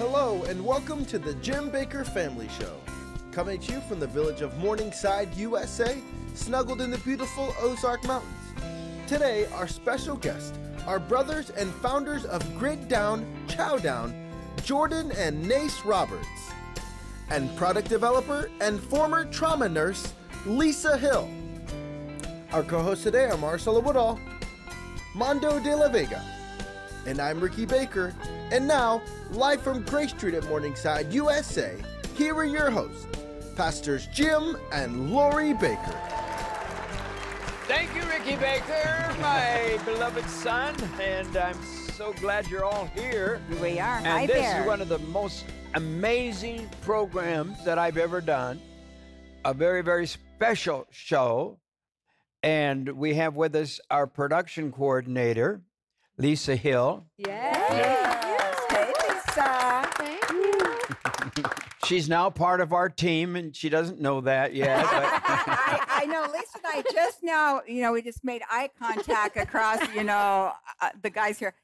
Hello, and welcome to the Jim Bakker Family Show. Coming at you from the village of Morningside, USA, snuggled in the beautiful Ozark Mountains. Today, our special guest, are brothers and founders of Grid Down, Chow Down, Geordan and Nace Roberts, and product developer and former trauma nurse, Lisa Hill. Our co hosts today are Marcela Woodall, Mondo de la Vega, and I'm Ricky Bakker. And now, live from Grace Street at Morningside, USA, here are your hosts, Pastors Jim and Lori Bakker. Thank you, Ricky Bakker, my beloved son, and I'm so glad you're all here. We are. And Hi this there. is one of the most amazing programs that I've ever done. A very, very special show. And we have with us our production coordinator, Lisa Hill. Yes. Hey, Lisa. Thank you. She's now part of our team, and she doesn't know that yet. But I, I know Lisa and I just now, you know, we just made eye contact across, you know, uh, the guys here.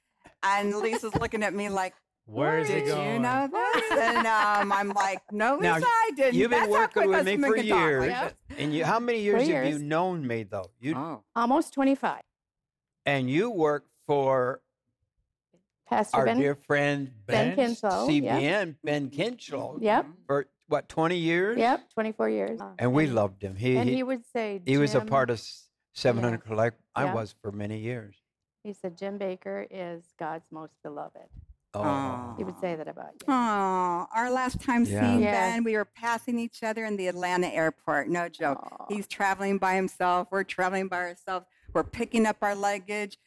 And Lisa's looking at me like, Where is did it going? you know this? And um, I'm like, no, Lisa, Now, I didn't. you've been That's working with me for can years. Yep. And you, how many years Four have you known me, though? You Oh. Almost 25. and you work for Pastor our Ben. dear friend Ben Ben Kinchlow. Yep. CBN Ben mm-hmm. Kinchlow Yep. for what 20 years? Yep. 24 years. Uh, and we loved him. He And he, he would say, he was a part of s- 700 Collect. I Yeah. was for many years. He said, Jim Bakker is God's most beloved. Oh. He would say that about you. Oh, our last time Yeah. seeing Yes. Ben, we were passing each other in the Atlanta airport. No joke. Aw. He's traveling by himself. We're traveling by ourselves. We're picking up our luggage.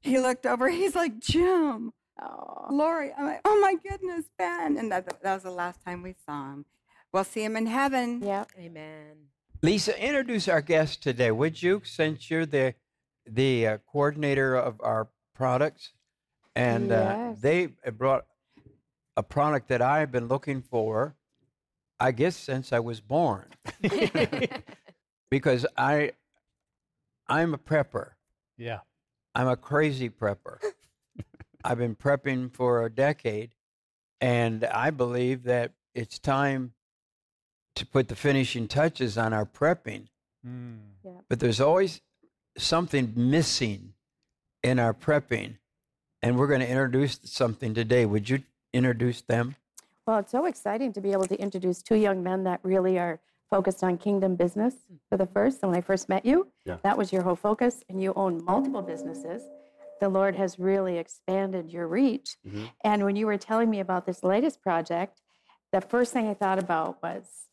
He looked over. He's like, Jim, Aw. Lori. I'm like, oh my goodness, Ben. And that, that was the last time we saw him. We'll see him in heaven. Yep. Amen. Lisa, introduce our guest today, would you? Since you're the the uh, coordinator of our products, and uh, they brought a product that I've been looking for, I guess since I was born, because I I'm a prepper. Yeah. I'm a crazy prepper. I've been prepping for a decade, and I believe that it's time to put the finishing touches on our prepping. Mm. But there's always something missing in our prepping, and we're going to introduce something today. Would you introduce them? Well, it's so exciting to be able to introduce two young men that really are focused on kingdom business for the first. And when I first met you, Yeah. that was your whole focus, and you own multiple businesses. The Lord has really expanded your reach. Mhm. And when you were telling me about this latest project, the first thing I thought about was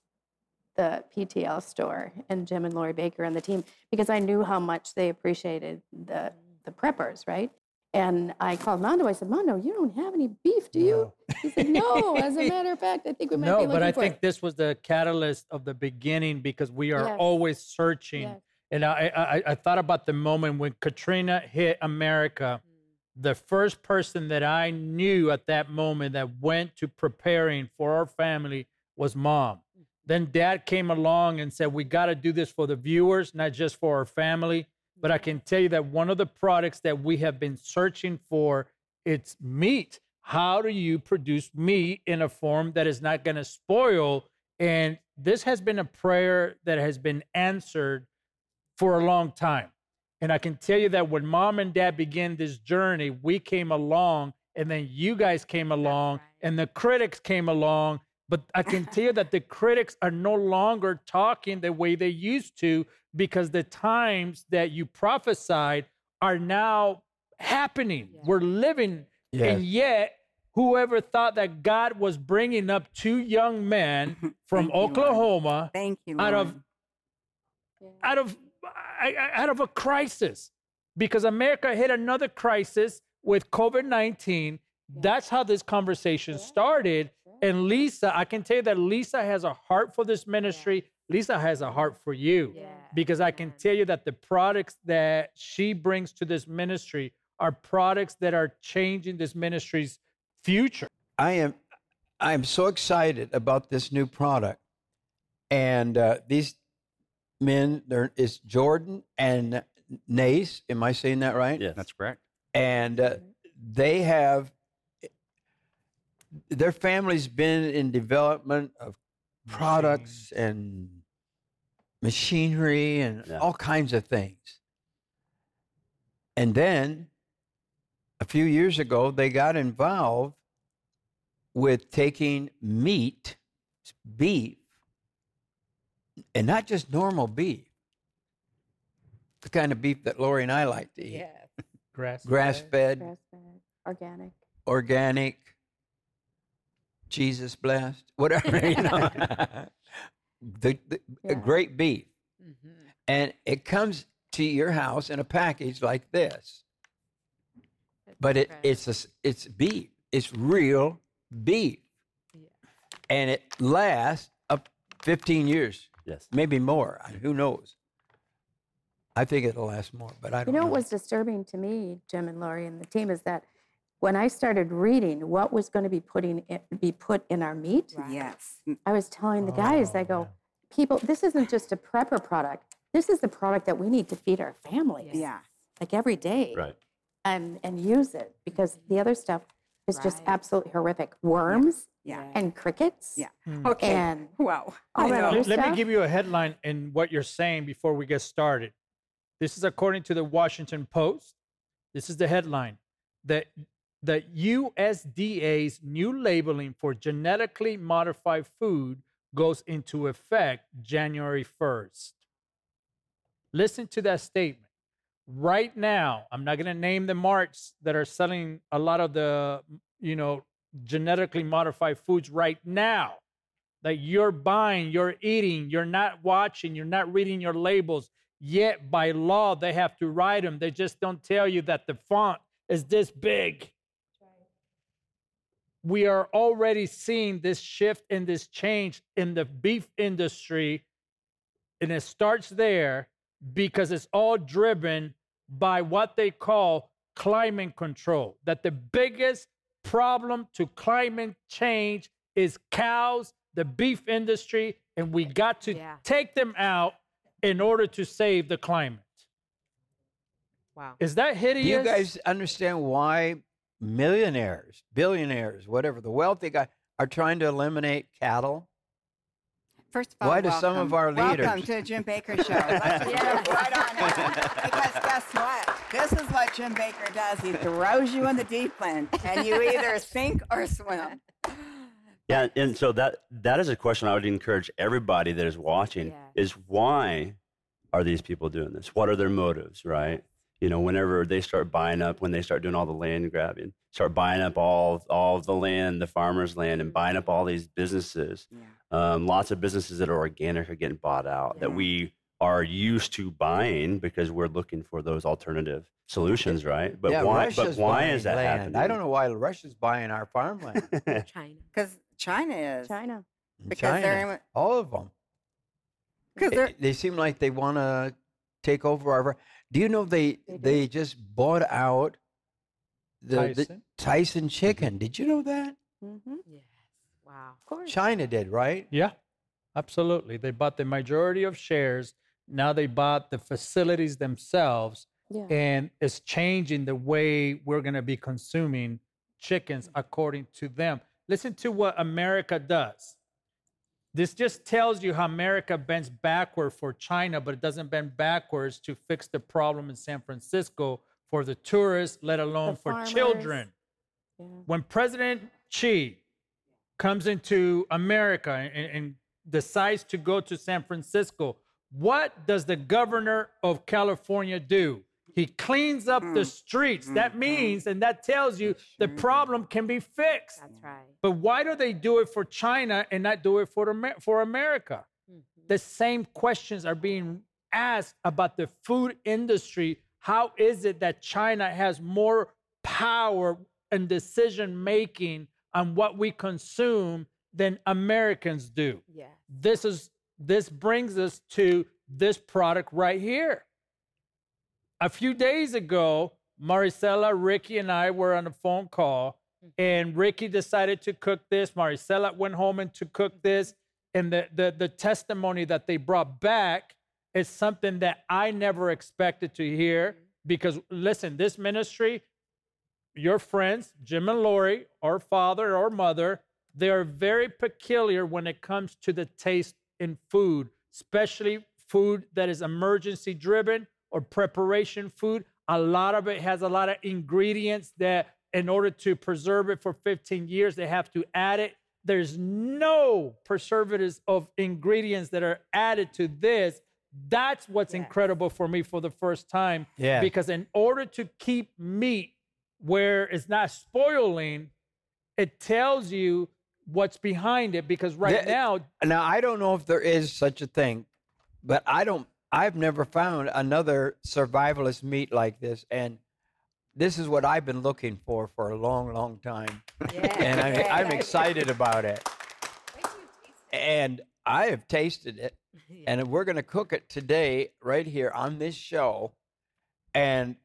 the PTL store and Jim and Lori Bakker and the team because I knew how much they appreciated the the preppers, right? And I called Mondo. I said, Mondo, you don't have any beef, do you? He said, No. As a matter of fact, I think we might be No, looking but I for think it. this was the catalyst of the beginning because we are Yes. always searching. Yes. And I, I, I thought about the moment when Katrina hit America. Mm. The first person that I knew at that moment that went to preparing for our family was mom. Mm. Then dad came along and said, We got to do this for the viewers, not just for our family. But I can mm. tell you that one of the products that we have been searching for, it's meat. How do you produce meat in a form that is not going to spoil? And this has been a prayer that has been answered for a long time. And I can tell you that when mom and dad began this journey, we came along, and then you guys came along, and the critics came along. But I can tell you that the critics are no longer talking the way they used to because the times that you prophesied are now happening. We're living, and yet whoever thought that God was bringing up two young men from Thank you, Oklahoma Thank you. out of Lord. out of I- I- out of a crisis. Because America hit another crisis with COVID 19. That's how this conversation started. And Lisa, I can tell you that Lisa has a heart for this ministry. Lisa has a heart for you. Because I can tell you that the products that she brings to this ministry are products that are changing this ministry's future. I am I am so excited about this new product, and uh, these men there is Geordan and Nace. Am I saying that right? Yeah, that's correct. and uh, they have their family's been in development of products and machinery and Yeah. all kinds of things. And then a few years ago, they got involved with taking meat, beef, and not just normal beef, the kind of beef that Lori and I like to eat Grass. grass fed, Grass-fed, organic. organic, Jesus blessed, whatever, you know. the, the a Yeah. great beef. Mm-hmm. And it comes to your house in a package like this. But it, it's a, s- it's beef. It's real beef. And it lasts up 15 years, Yes. maybe more. Who knows? I think it'll last more, but I You don't know know. what was disturbing to me, Jim and Lori and the team, is that when I started reading what was going to be putting in, be put in our meat, Yes. I was telling the guys, I go, oh, people, this isn't just a prepper product. This is the product that we need to feed our families, Yeah. like every day, Right. and and use it because the other stuff is just absolutely horrific. Worms Yeah. and crickets. Yeah. Hmm. Okay. And wow. all that other Let, let me give you a headline in what you're saying before we get started. This is according to the Washington Post. This is the headline that the USDA's new labeling for genetically modified food goes into effect January 1st. Listen to that statement. Right now, I'm not going to name the marts that are selling a lot of the, you know, genetically modified foods right now that you're buying, you're eating, you're not watching, you're not reading your labels. Yet by law, they have to write them. They just don't tell you that the font is this big. We are already seeing this shift and this change in the beef industry. And it starts there because it's all driven by what they call climate control. That the biggest problem to climate change is cows, the beef industry, and we got to Yeah. take them out in order to save the climate. Wow. Is that hideous? Do you guys understand why millionaires, billionaires, whatever, the wealthy guy, are trying to eliminate cattle? First of all, Why do some of welcome. our Welcome leaders- to the Jim Bakker Show. Let's just get right on in. Because guess what? This is what Jim Bakker does. He throws you in the deep end, and you either sink or swim. Yeah, and so that that is a question I would encourage everybody that is watching Yeah. is why are these people doing this? What are their motives, right? You know, whenever they start buying up, when they start doing all the land grabbing, start buying up all all of the land, the farmers' land, and buying up all these businesses. Yeah. Um, lots of businesses that are organic are getting bought out that we are used to buying because we're looking for those alternative solutions, right? But yeah, why? Russia's but why is that land. happening? I don't know why Russia's buying our farmland. China. Because China is. China. in Because they're China. in- all of them. Because they seem like they want to take over our. Do you know they They they just bought out the the Tyson? Tyson chicken? Did you know that Mm-hmm. Yes. Wow. Of course. China did right? Yeah, absolutely. They bought the majority of shares. Now they bought the facilities themselves, Yeah. and it's changing the way we're going to be consuming chickens according to them. Listen to what America does. This just tells you how America bends backward for China, but it doesn't bend backwards to fix the problem in San Francisco for the tourists, let alone for farmers. children yeah. when President Xi comes into America and, and decides to go to San Francisco, what does the governor of California do? He cleans up the mm. streets. Mm, that mm. means, and that tells you the problem can be fixed. That's right. But why do they do it for China and not do it for, Amer- for America? Mm-hmm. The same questions are being asked about the food industry. How is it that China has more power and decision making on what we consume than Americans do? Yeah. This is this brings us to this product right here. A few days ago, Maricela, Ricky, and I were on a phone call, mm-hmm. and Ricky decided to cook this. Maricela went home and to cook mm-hmm. this. And the, the, the testimony that they brought back is something that I never expected to hear mm-hmm. because, listen, this ministry, your friends, Jim and Lori, or father or mother, they are very peculiar when it comes to the taste in food, especially food that is emergency driven or preparation food. A lot of it has a lot of ingredients that, in order to preserve it for 15 years, they have to add it. There's no preservatives of ingredients that are added to this. That's what's Yes. incredible for me for the first time. Yeah. Because in order to keep meat where it's not spoiling, it tells you what's behind it. Because right The- now, Now I don't know if there is such a thing, but I don't. I've never found another survivalist meat like this, and this is what I've been looking for for a long, long time, and I, I'm excited about it. And I have tasted it, and we're going to cook it today right here on this show. And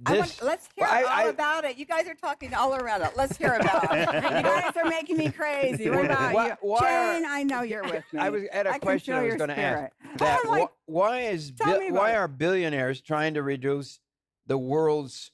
this, want, let's hear I- all I- about it. You guys are talking all around it. Let's hear about it. you guys are making me crazy. What about Why- you? why are- Jane, I know you're with me. I was at a I question I was going to ask. That I'm like, wh- why is bi- why it. are billionaires trying to reduce the world's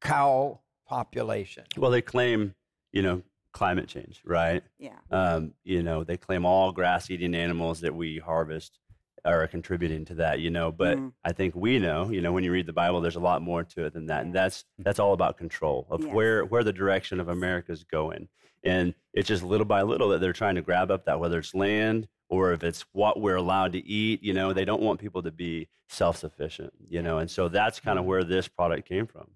cow population? Well, they claim, you know, climate change, right? yeah. Um, you know, they claim all grass-eating animals that we harvest are contributing to that. You know, but Mm. I think we know. You know, when you read the Bible, there's a lot more to it than that, and that's that's all about control of Yes. where where the direction of America's going, and it's just little by little that they're trying to grab up that whether it's land or if it's what we're allowed to eat. You know, they don't want people to be self-sufficient. You know, and so that's kind of Mm. where this product came from.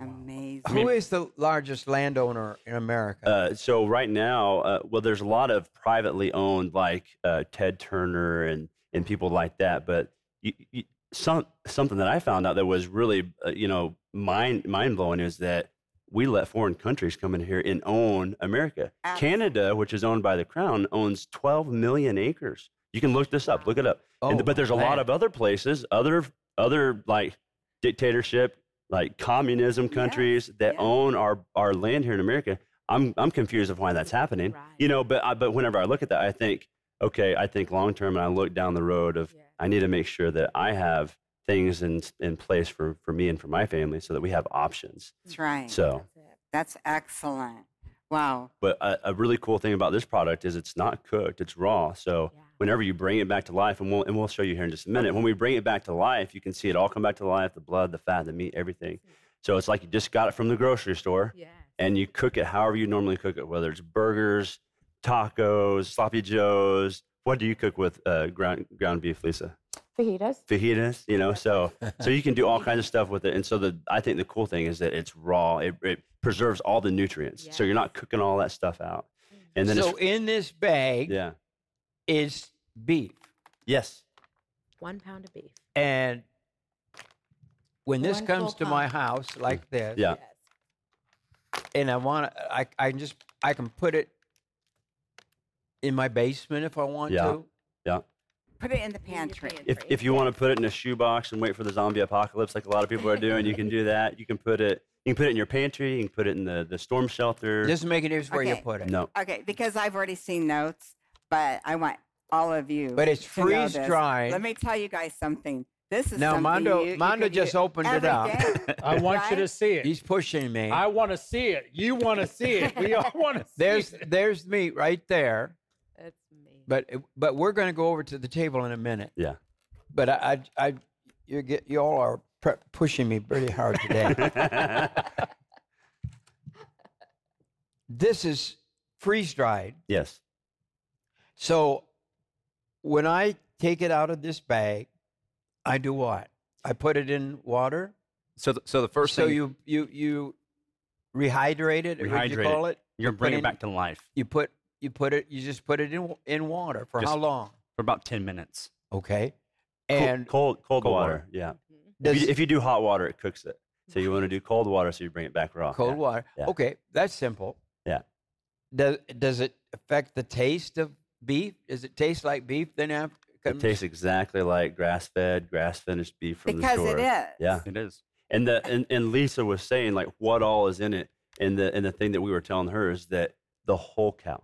Amazing. Who is the largest landowner in America? Uh, so right now, uh, well, there's a lot of privately owned, like uh, Ted Turner and and people like that. But you, you, some something that I found out that was really, uh, you know, mind mind blowing is that we let foreign countries come in here and own America. Abs- Canada, which is owned by the Crown, owns 12 million acres. You can look this up. Look it up. And- Oh, but there's a lot of other places, other other like dictatorship, like communism countries that yeah. own our our land here in America. I'm I'm confused of why that's happening. Right. You know, but I, but whenever I look at that, I think, okay, I think long term, and I look down the road of Yeah. I need to make sure that I have things in in place for for me and for my family, so that we have options. That's right. So, That's excellent. Wow. but a, a really cool thing about this product is it's not cooked; it's raw. So Yeah. whenever you bring it back to life, and we'll and we'll show you here in just a minute. When we bring it back to life, you can see it all come back to life: the blood, the fat, the meat, everything. So it's like you just got it from the grocery store, Yes. and you cook it however you normally cook it, whether it's burgers, tacos, sloppy joes. What do you cook with uh, ground ground beef, Lisa? Fajitas. fajitas, you know. So so you can do all kinds of stuff with it. And so the I think the cool thing is that it's raw. It, it preserves all the nutrients. So you're not cooking all that stuff out. And then so it's in this bag yeah. is beef, Yes. One pound of beef. and when this One comes full to my house like this, Yeah. and I want to, I, I just, I can put it in my basement if I want Yeah. to. Yeah. Put it in the pantry. If if you want to put it in a shoebox and wait for the zombie apocalypse like a lot of people are doing, you can do that. You can put it you can put it in your pantry, you can put it in the, the storm shelter. Just make it difference where you Okay. put it. no. Okay, because I've already seen notes, but I want all of you. But it's to know freeze this. dried. Let me tell you guys something. This is Now, something Mondo- you, you Mondo could just use opened it every up. day. I want you to Right? see it. He's pushing me. I want to see it. You want to see it. We all want to see There's it. there's meat right there. That's me. But but we're going to go over to the table in a minute. Yeah. But I I, I you get you all are pre- pushing me pretty hard today. this is freeze dried. yes. So when I take it out of this bag, I do what? I put it in water. So, the, so the first so thing you you you rehydrate it. What do you Rehydrate call it. it? you're put bringing it back to life You put you put it. You just put it in in water for how long? for about ten minutes. Okay. And cold cold, Cold water. water. Yeah. Mm-hmm. If does you, if you do hot water, it cooks it. So you want to do cold water, so you bring it back raw. cold Yeah. water? yeah. Okay, that's simple. Yeah. Does does it affect the taste of beef? Does it taste like beef then after? It tastes exactly like grass fed, grass finished beef from because the store. Because it is. Yeah. It is. And the and, and Lisa was saying like what all is in it, and the and the thing that we were telling her is that the whole cow.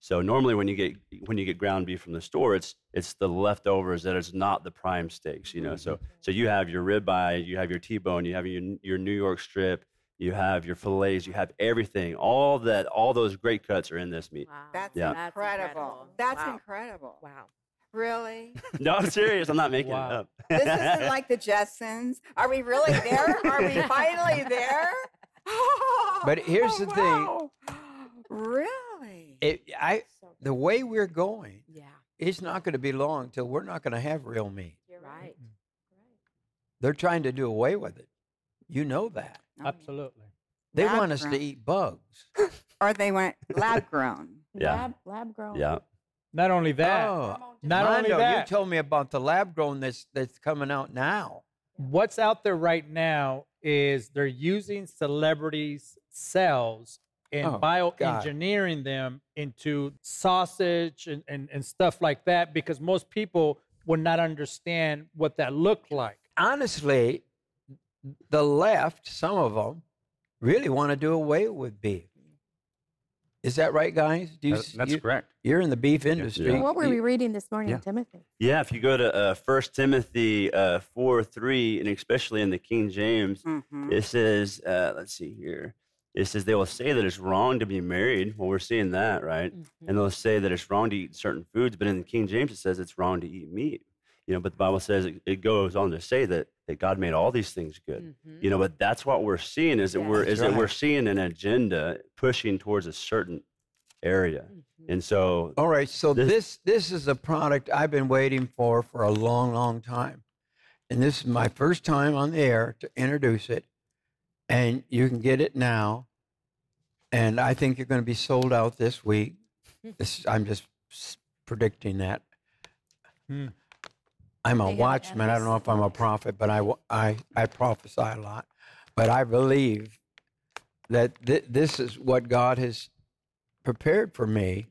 So normally when you get when you get ground beef from the store, it's it's the leftovers that it's not the prime steaks, you know. So mm-hmm. so you have your ribeye, you have your T-bone, you have your your New York strip, You have your fillets. You have everything. All that. All those great cuts are in this meat. Wow. That's Yeah. That's incredible. incredible. That's Wow. incredible. Wow. Really? No, I'm serious. I'm not making Wow. it up. This isn't like the Jetsons. Are we really there? Are we finally there? But here's Oh, the thing. Really? It, I, the way we're going, Yeah. it's not going to be long till we're not going to have real meat. You're right. They're trying to do away with it. You know that. Oh, Absolutely. They Lab want us to eat bugs. Or they want lab grown. Yeah. Lab, lab grown. Yeah. Not only that, oh, not only Mondo, that, you told me about the lab grown that's that's coming out now. what's out there right now is they're using celebrities' cells and Oh, God. bioengineering them into sausage and, and, and stuff like that because most people would not understand what that looked like. Honestly, the left, some of them, really want to do away with beef. Is that right, guys? Do you, That- that's you, correct. You're in the beef industry. Yeah. What were we reading this morning, Yeah. Timothy? Yeah, if you go to uh, 1 Timothy uh, 4 3, and especially in the King James, Mhm. it says, uh, let's see here. It says they will say that it's wrong to be married. Well, we're seeing that, right? Mm-hmm. And they'll say that it's wrong to eat certain foods, but in the King James, it says it's wrong to eat meat. You know, but the Bible says it, it goes on to say that, that God made all these things good. Mhm. You know, but that's what we're seeing is that Yeah. we're That's is that we're seeing an agenda pushing towards a certain area. Mhm. And so All right, so This- this this is a product I've been waiting for for a long, long time, and this is my first time on the air to introduce it, and you can get it now, and I think you're going to be sold out this week. This, I'm just predicting that. Hmm. I'm a watchman. I don't know if I'm a prophet, but I, I, I prophesy a lot. But I believe that th- this is what God has prepared for me,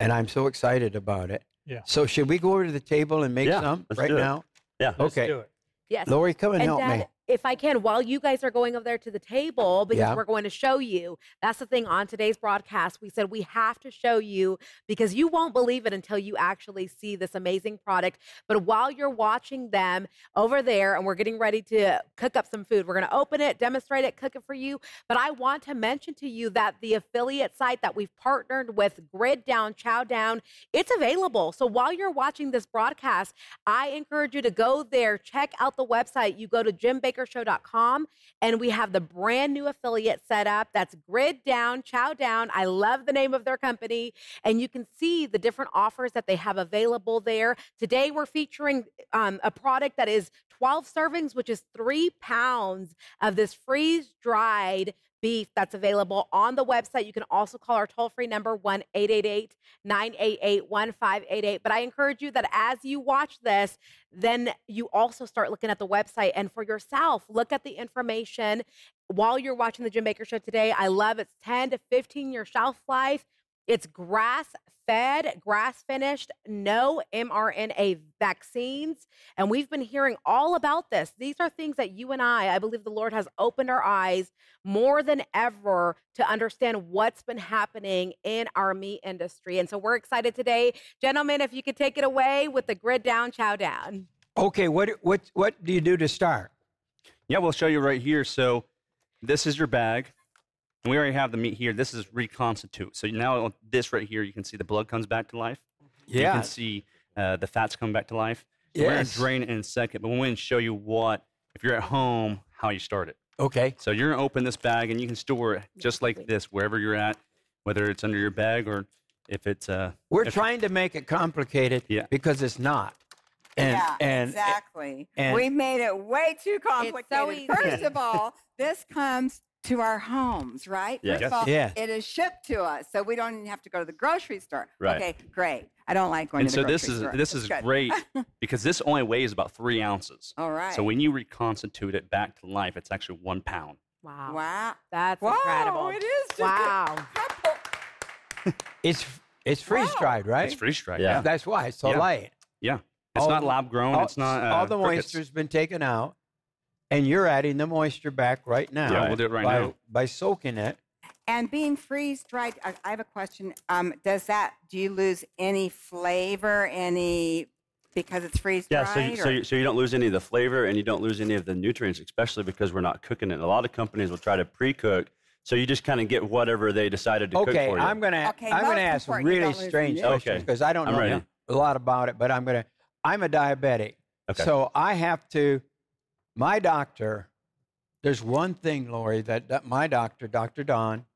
and I'm so excited about it. Yeah. So should we go over to the table and make Yeah, some right now? yeah. Let's Okay. do it. Yes. Lori, come and, and help Dad, me. If I can, while you guys are going over there to the table, because Yeah. we're going to show you. That's the thing on today's broadcast. We said we have to show you because you won't believe it until you actually see this amazing product. But while you're watching them over there, and we're getting ready to cook up some food, we're going to open it, demonstrate it, cook it for you. But I want to mention to you that the affiliate site that we've partnered with, Grid Down, Chow Down, it's available. So while you're watching this broadcast, I encourage you to go there, check out the website. You go to jimbakkershow.com and we have the brand new affiliate set up. That's Grid Down, Chow Down. I love the name of their company. And you can see the different offers that they have available there. Today, we're featuring um, a product that is 12 servings, which is three pounds of this freeze dried beef that's available on the website. You can also call our toll free number 1 888 988 1588. But I encourage you that as you watch this, then you also start looking at the website and for yourself, look at the information while you're watching the Jim Bakker Show today. I love it's 10 to 15 year shelf life. It's grass fed, grass finished, no mRNA vaccines. And we've been hearing all about this. These are things that you and I, I believe the Lord has opened our eyes more than ever to understand what's been happening in our meat industry. And so we're excited today. Gentlemen, if you could take it away with the grid down, chow down. Okay, what what what do you do to start? Yeah, we'll show you right here. So this is your bag. And we already have the meat here. This is reconstitute. So now this right here, you can see the blood comes back to life. Yeah. You can see uh, the fats come back to life. We're going to drain it in a second, but we're going to show you what, if you're at home, how you start it. Okay. So you're going to open this bag and you can store it just like this wherever you're at, whether it's under your bag or if it's uh, We're if- trying to make it complicated Yeah. because it's not. And yeah, and exactly. and- we made it way too complicated. so easy. First of all, this comes to our homes, right? Yes. First of all, Yeah. it is shipped to us, so we don't even have to go to the grocery store. Right. Okay, great. I don't like going and to so the this grocery is so this It's is great because this only weighs about three ounces. All right. So when you reconstitute it back to life, it's actually one pound. Wow. wow. That's Wow, incredible. it is just Wow. it's it's freeze dried, right? It's freeze dried. Yeah. Yeah, That's why it's so Yeah. light. yeah. It's All not lab grown. all, it's not. Uh, all the crickets. moisture's been taken out, and you're adding the moisture back right now. Yeah, we'll do it right by, now. by soaking it. And being freeze dried, I, I have a question. Um, does that, do you lose any flavor, any because it's freeze Yeah, dried. so you, so, you, so you don't lose any of the flavor and you don't lose any of the nutrients, especially because we're not cooking it. A lot of companies will try to pre-cook, so you just kind of get whatever they decided to cook Okay, for you. I'm gonna Okay, I'm gonna ask important, really strange the questions Okay, because I don't I'm know ready. a lot about it, but I'm gonna. I'm a diabetic, Okay. so I have to. My doctor. There's one thing, Lori, that, that my doctor, Doctor Don.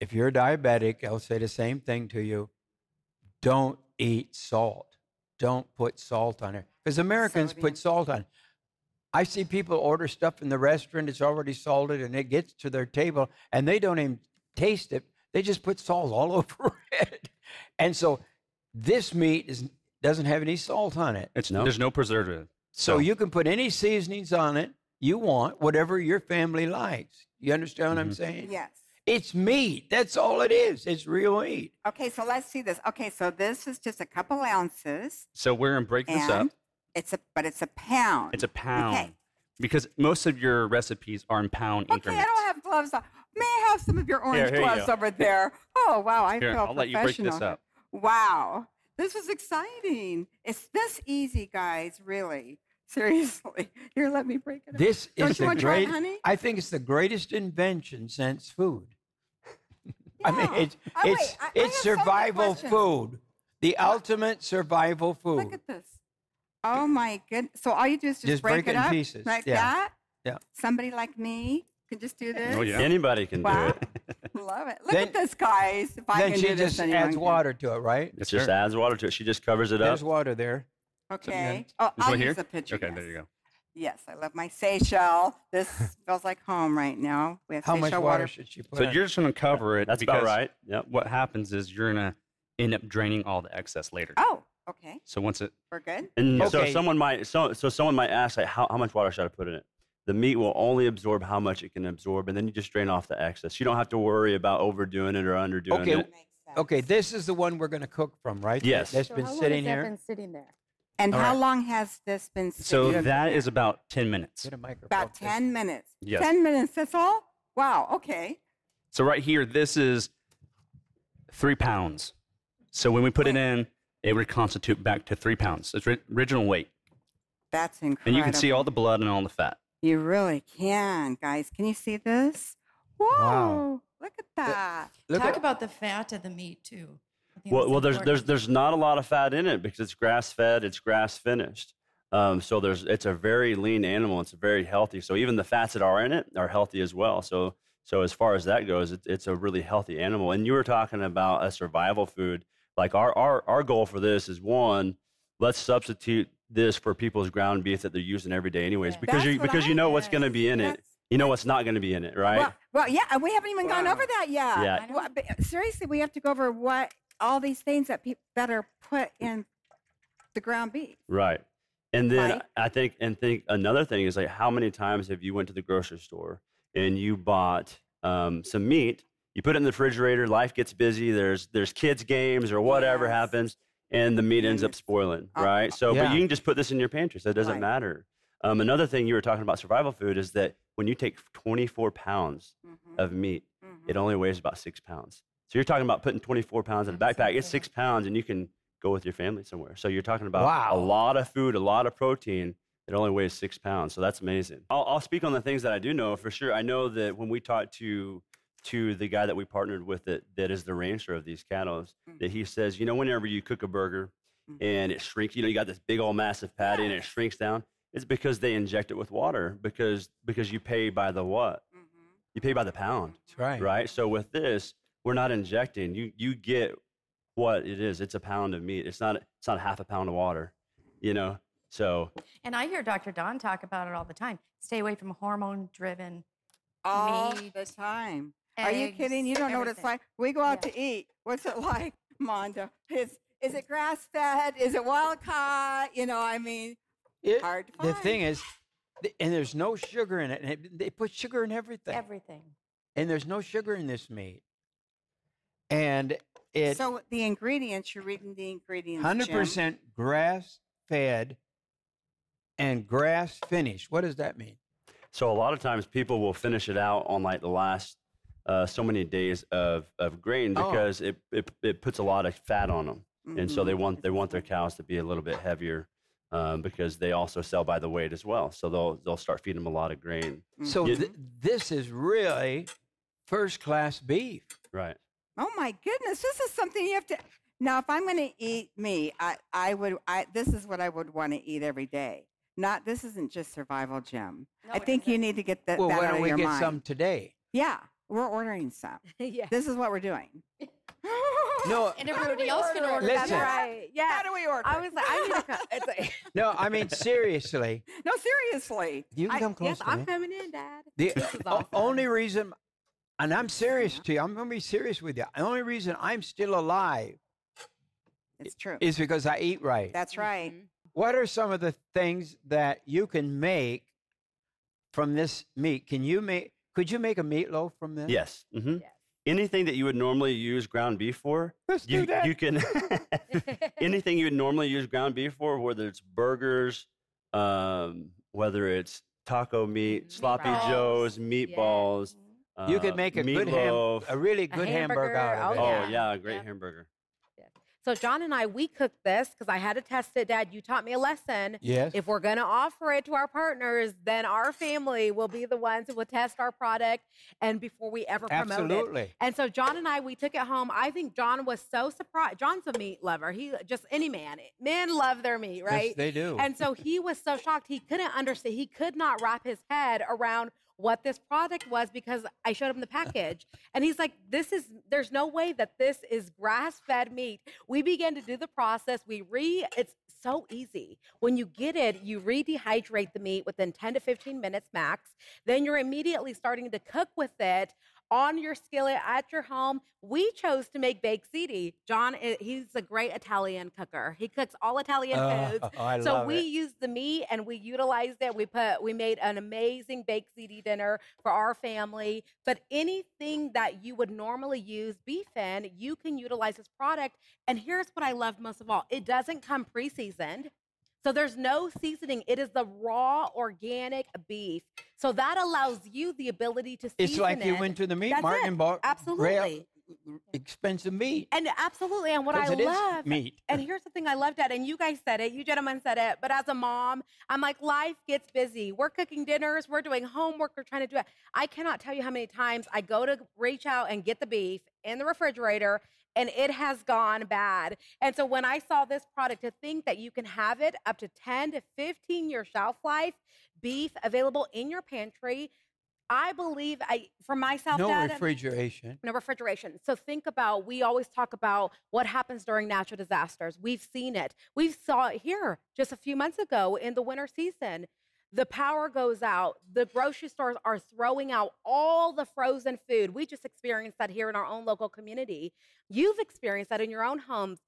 If you're a diabetic, I'll say the same thing to you. Don't eat salt. Don't put salt on it because Americans Sodium. put salt on. I see people order stuff in the restaurant, it's already salted, and it gets to their table, and they don't even taste it. They just put salt all over it. And so this meat is, doesn't have any salt on it. It's No. there's no preservative. So So- you can put any seasonings on it you want, whatever your family likes. You understand what I'm mm-hmm. saying? yes. It's meat. That's all it is. It's real meat. Okay, so let's see this. Okay, so this is just a couple ounces, So we're gonna break this up. it's a but it's a pound. It's a pound Okay. because most of your recipes are in pound Okay, increments. I don't have gloves on. May I have some of your orange here you gloves go. over there? Oh wow, I Here, feel I'll let you break this up. Wow, this is exciting. It's this easy, guys. Really, seriously. Here, let me break it. up. This Don't is you the want it, great. honey? I think it's the greatest invention since food. I mean, it's Oh, wait, it's I- I it's have so many survival questions. food, the ultimate survival food. Look at this. Oh my goodness! So all you do is just, Just break, break it in up pieces. like Yeah. that. Yeah. Somebody like me can just do this. Oh, yeah. Anybody can Wow. do it. Love it. Look Then- at this, guys. If I then can she do this, just anyone adds can. water to it, right? It Yes, just adds water to it. She just covers it up. There's water there. Okay. Oh, This I'll one use here? a picture. Okay, yes. there you go. Yes, I love my Seychelles. This feels like home right now. We have How much water, water. should she put? So in? you're just gonna cover it. That's because about right. Yep. What happens is you're gonna end up draining all the excess later. Oh, okay. So once it We're good. And so someone might so so someone might ask like how, how much water should I put in it? The meat will only absorb how much it can absorb, and then you just drain off the excess. You don't have to worry about overdoing it or underdoing Okay, it. Makes sense. Okay, this is the one we're going to cook from, right? Yes. That's So been how long sitting has that been sitting there? And All how right. long has this been so sitting? that is about ten minutes. Get a microphone. About please. 10 minutes. Yes. 10 minutes, that's all? Wow, okay. So right here, this is three pounds. So when we put it in, it would constitute back to three pounds. It's original weight, That's incredible. and you can see all the blood and all the fat. You really can, guys. Can you see this? Whoa, Wow. look at that. Look Talk at- about the fat of the meat too. I think Well, well, there's there's there's not a lot of fat in it because it's grass fed, it's grass finished. Um, so there's it's a very lean animal. It's very healthy. So even the fats that are in it are healthy as well. So so as far as that goes, it's it's a really healthy animal. And you were talking about a survival food. Like our our our goal for this is one, let's substitute this for people's ground beef that they're using every day, anyways, Yeah. because That's you because I you know what's going to be in it. You know what's not going to be in it, right? Well, well, yeah, we haven't even gone over that yet. Yeah. Well, seriously, we have to go over what all these things that people that are put in the ground beef. Right. And then Right. I think and think another thing is like how many times have you went to the grocery store and you bought um, some meat, you put it in the refrigerator, life gets busy, there's there's kids games or whatever Yes. happens and the meat ends up spoiling, Uh, right? So Yeah. but you can just put this in your pantry, so it doesn't Right. matter. Um, another thing you were talking about survival food is that when you take 24 pounds Mhm, of meat, mhm. it only weighs about six pounds. So you're talking about putting 24 pounds in a backpack. It's six pounds, and you can go with your family somewhere. So you're talking about Wow. a lot of food, a lot of protein. It only weighs six pounds, so that's amazing. I'll, I'll speak on the things that I do know for sure. I know that when we talked to to the guy that we partnered with that that is the rancher of these cattle, that he says, you know, whenever you cook a burger Mhm. and it shrinks, you know, you got this big old massive patty and it shrinks down. It's because they inject it with water because because you pay by the what? Mhm. You pay by the pound That's right. right? So with this, we're not injecting. You you get what it is. It's a pound of meat. It's not it's not half a pound of water, you know. So And I hear Dr. Don talk about it all the time. Stay away from hormone driven. all meat, the time. Are you kidding? You don't know what it's like. We go out Yeah. to eat. What's it like, Mondo? Is is it grass fed? Is it wild caught? You know, I mean, It- hard to the thing is, and there's no sugar in it. And it- they put sugar in everything. Everything. and there's no sugar in this meat. And it so the ingredients, you're reading the ingredients. Hundred percent grass fed and grass finished. What does that mean? so a lot of times people will finish it out on like the last uh, so many days of of grain Oh. because it, it it puts a lot of fat on them. and so they Mhm. want they want their cows to be a little bit heavier um, because they also sell by the weight as well. So they'll they'll start feeding them a lot of grain. So th- this is really first class beef. Right. Oh my goodness, this is something you have to. Now, if I'm going to eat meat, I, I would. I this is what I would want to eat every day. Not this isn't just survival, Jim. I think you need to get that, well, that why out don't of we get mind. some today? Yeah, we're ordering some. yeah. This is what we're doing. No, And everybody else can order. That's Listen. right. Yeah. How do we order? I was like, I need to come. It's like, no. I mean seriously. no, seriously. You can I- come close yes, to I'm me. coming in, Dad. The This is o- awesome. only reason, and I'm serious to you. I'm going to be serious with you. The only reason I'm still alive It's true. is because I eat right. That's right. Mhm. what are some of the things that you can make from this meat? Can you make? Could you make a meatloaf from this? Yes. hmm Yes. Anything that you would normally use ground beef for, Let's you, do that. you can. anything you would normally use ground beef for, whether it's burgers, um, whether it's taco meat, sloppy Meatballs. joes, meatballs. you uh, could make a good ham, a really good hamburger, out of it. Oh yeah. yeah, a great Yep. hamburger. So John and I, we cooked this because I had to test it. Dad, you taught me a lesson. Yes. If we're going to offer it to our partners, then our family will be the ones who will test our product and before we ever promote it. Absolutely. And so John and I, we took it home. I think John was so surprised. John's a meat lover. He just any man. Men love their meat, right? Yes, they do. And so he was so shocked. He couldn't understand. He could not wrap his head around what this product was because I showed him the package. And he's like, this is, there's no way that this is grass fed meat. We began to do the process. We re, it's so easy. When you get it, you re dehydrate the meat within 10 to 15 minutes max. Then you're immediately starting to cook with it on your skillet at your home. We chose to make baked ziti. John, he's a great Italian cooker. He cooks all Italian Oh, foods. I so we it. used the meat and we utilized it. We put we made an amazing baked ziti dinner for our family. But anything that you would normally use beef in, you can utilize this product. And here's what I loved most of all: it doesn't come pre-seasoned. So there's no seasoning. It is the raw organic beef. So that allows you the ability to season It's like you went to the meat That's market it. and bought Absolutely. Expensive meat. And absolutely, and what I 'Cause it is love, meat. and here's the thing I loved at, and you guys said it, you gentlemen said it, but as a mom, I'm like, life gets busy. We're cooking dinners, we're doing homework, we're trying to do it. I cannot tell you how many times I go to reach out and get the beef in the refrigerator, and it has gone bad. And so when I saw this product, to think that you can have it up to 10 to 15 year shelf life, beef available in your pantry. I believe I for myself, No Dad, refrigeration. no refrigeration. So think about we always talk about what happens during natural disasters. We've seen it. We saw it here just a few months ago in the winter season. The power goes out. The grocery stores are throwing out all the frozen food. We just experienced that here in our own local community. You've experienced that in your own homes.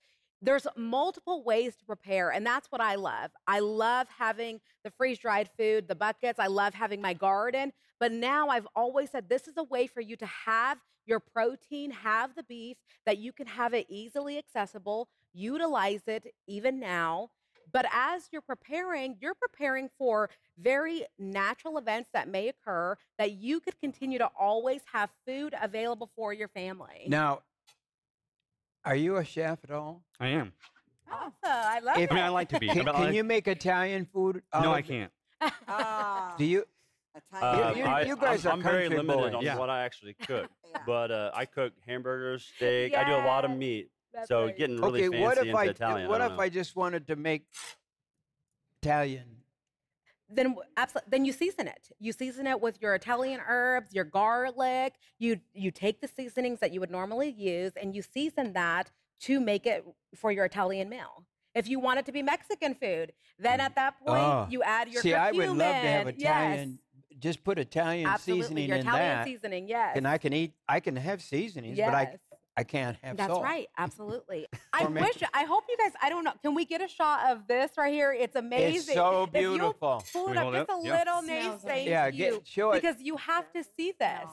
There's multiple ways to prepare, and that's what I love. I love having the freeze dried food, the buckets. I love having my garden. But now I've always said this is a way for you to have your protein, have the beef, that you can have it easily accessible, utilize it even now. But as you're preparing, you're preparing for very natural events that may occur that you could continue to always have food available for your family. Now, are you a chef at all? I am. Awesome. I love If- I mean, I like to be. Can, but can like- you make Italian food? out no, of I it? can't. Ah, Do you? Italian. you- Uh, I, you guys I'm, are I'm very country limited boys. on Yeah. what I actually cook, Yeah. but uh, I cook hamburgers, steak. I do a lot of meat. That's so right. getting really okay, fancy what if into I Italian. what I if know. I just wanted to make Italian? Then absolutely then you season it you season it with your italian herbs your garlic you you take the seasonings that you would normally use and you season that to make it for your italian meal if you want it to be mexican food then mm. at that point Oh. you add your See, I would love to have. Italian. Just put Italian yes, absolutely seasoning your in italian that, seasoning yes and I can eat. I can have seasonings, yes but I I can't have that's salt. right absolutely i Or make- wish i hope you guys i don't know can we get a shot of this right here it's amazing It's so If you'll beautiful. pull it up hold just a up? Yeah. little Smells name saying Yeah, you get show it. because you have to see this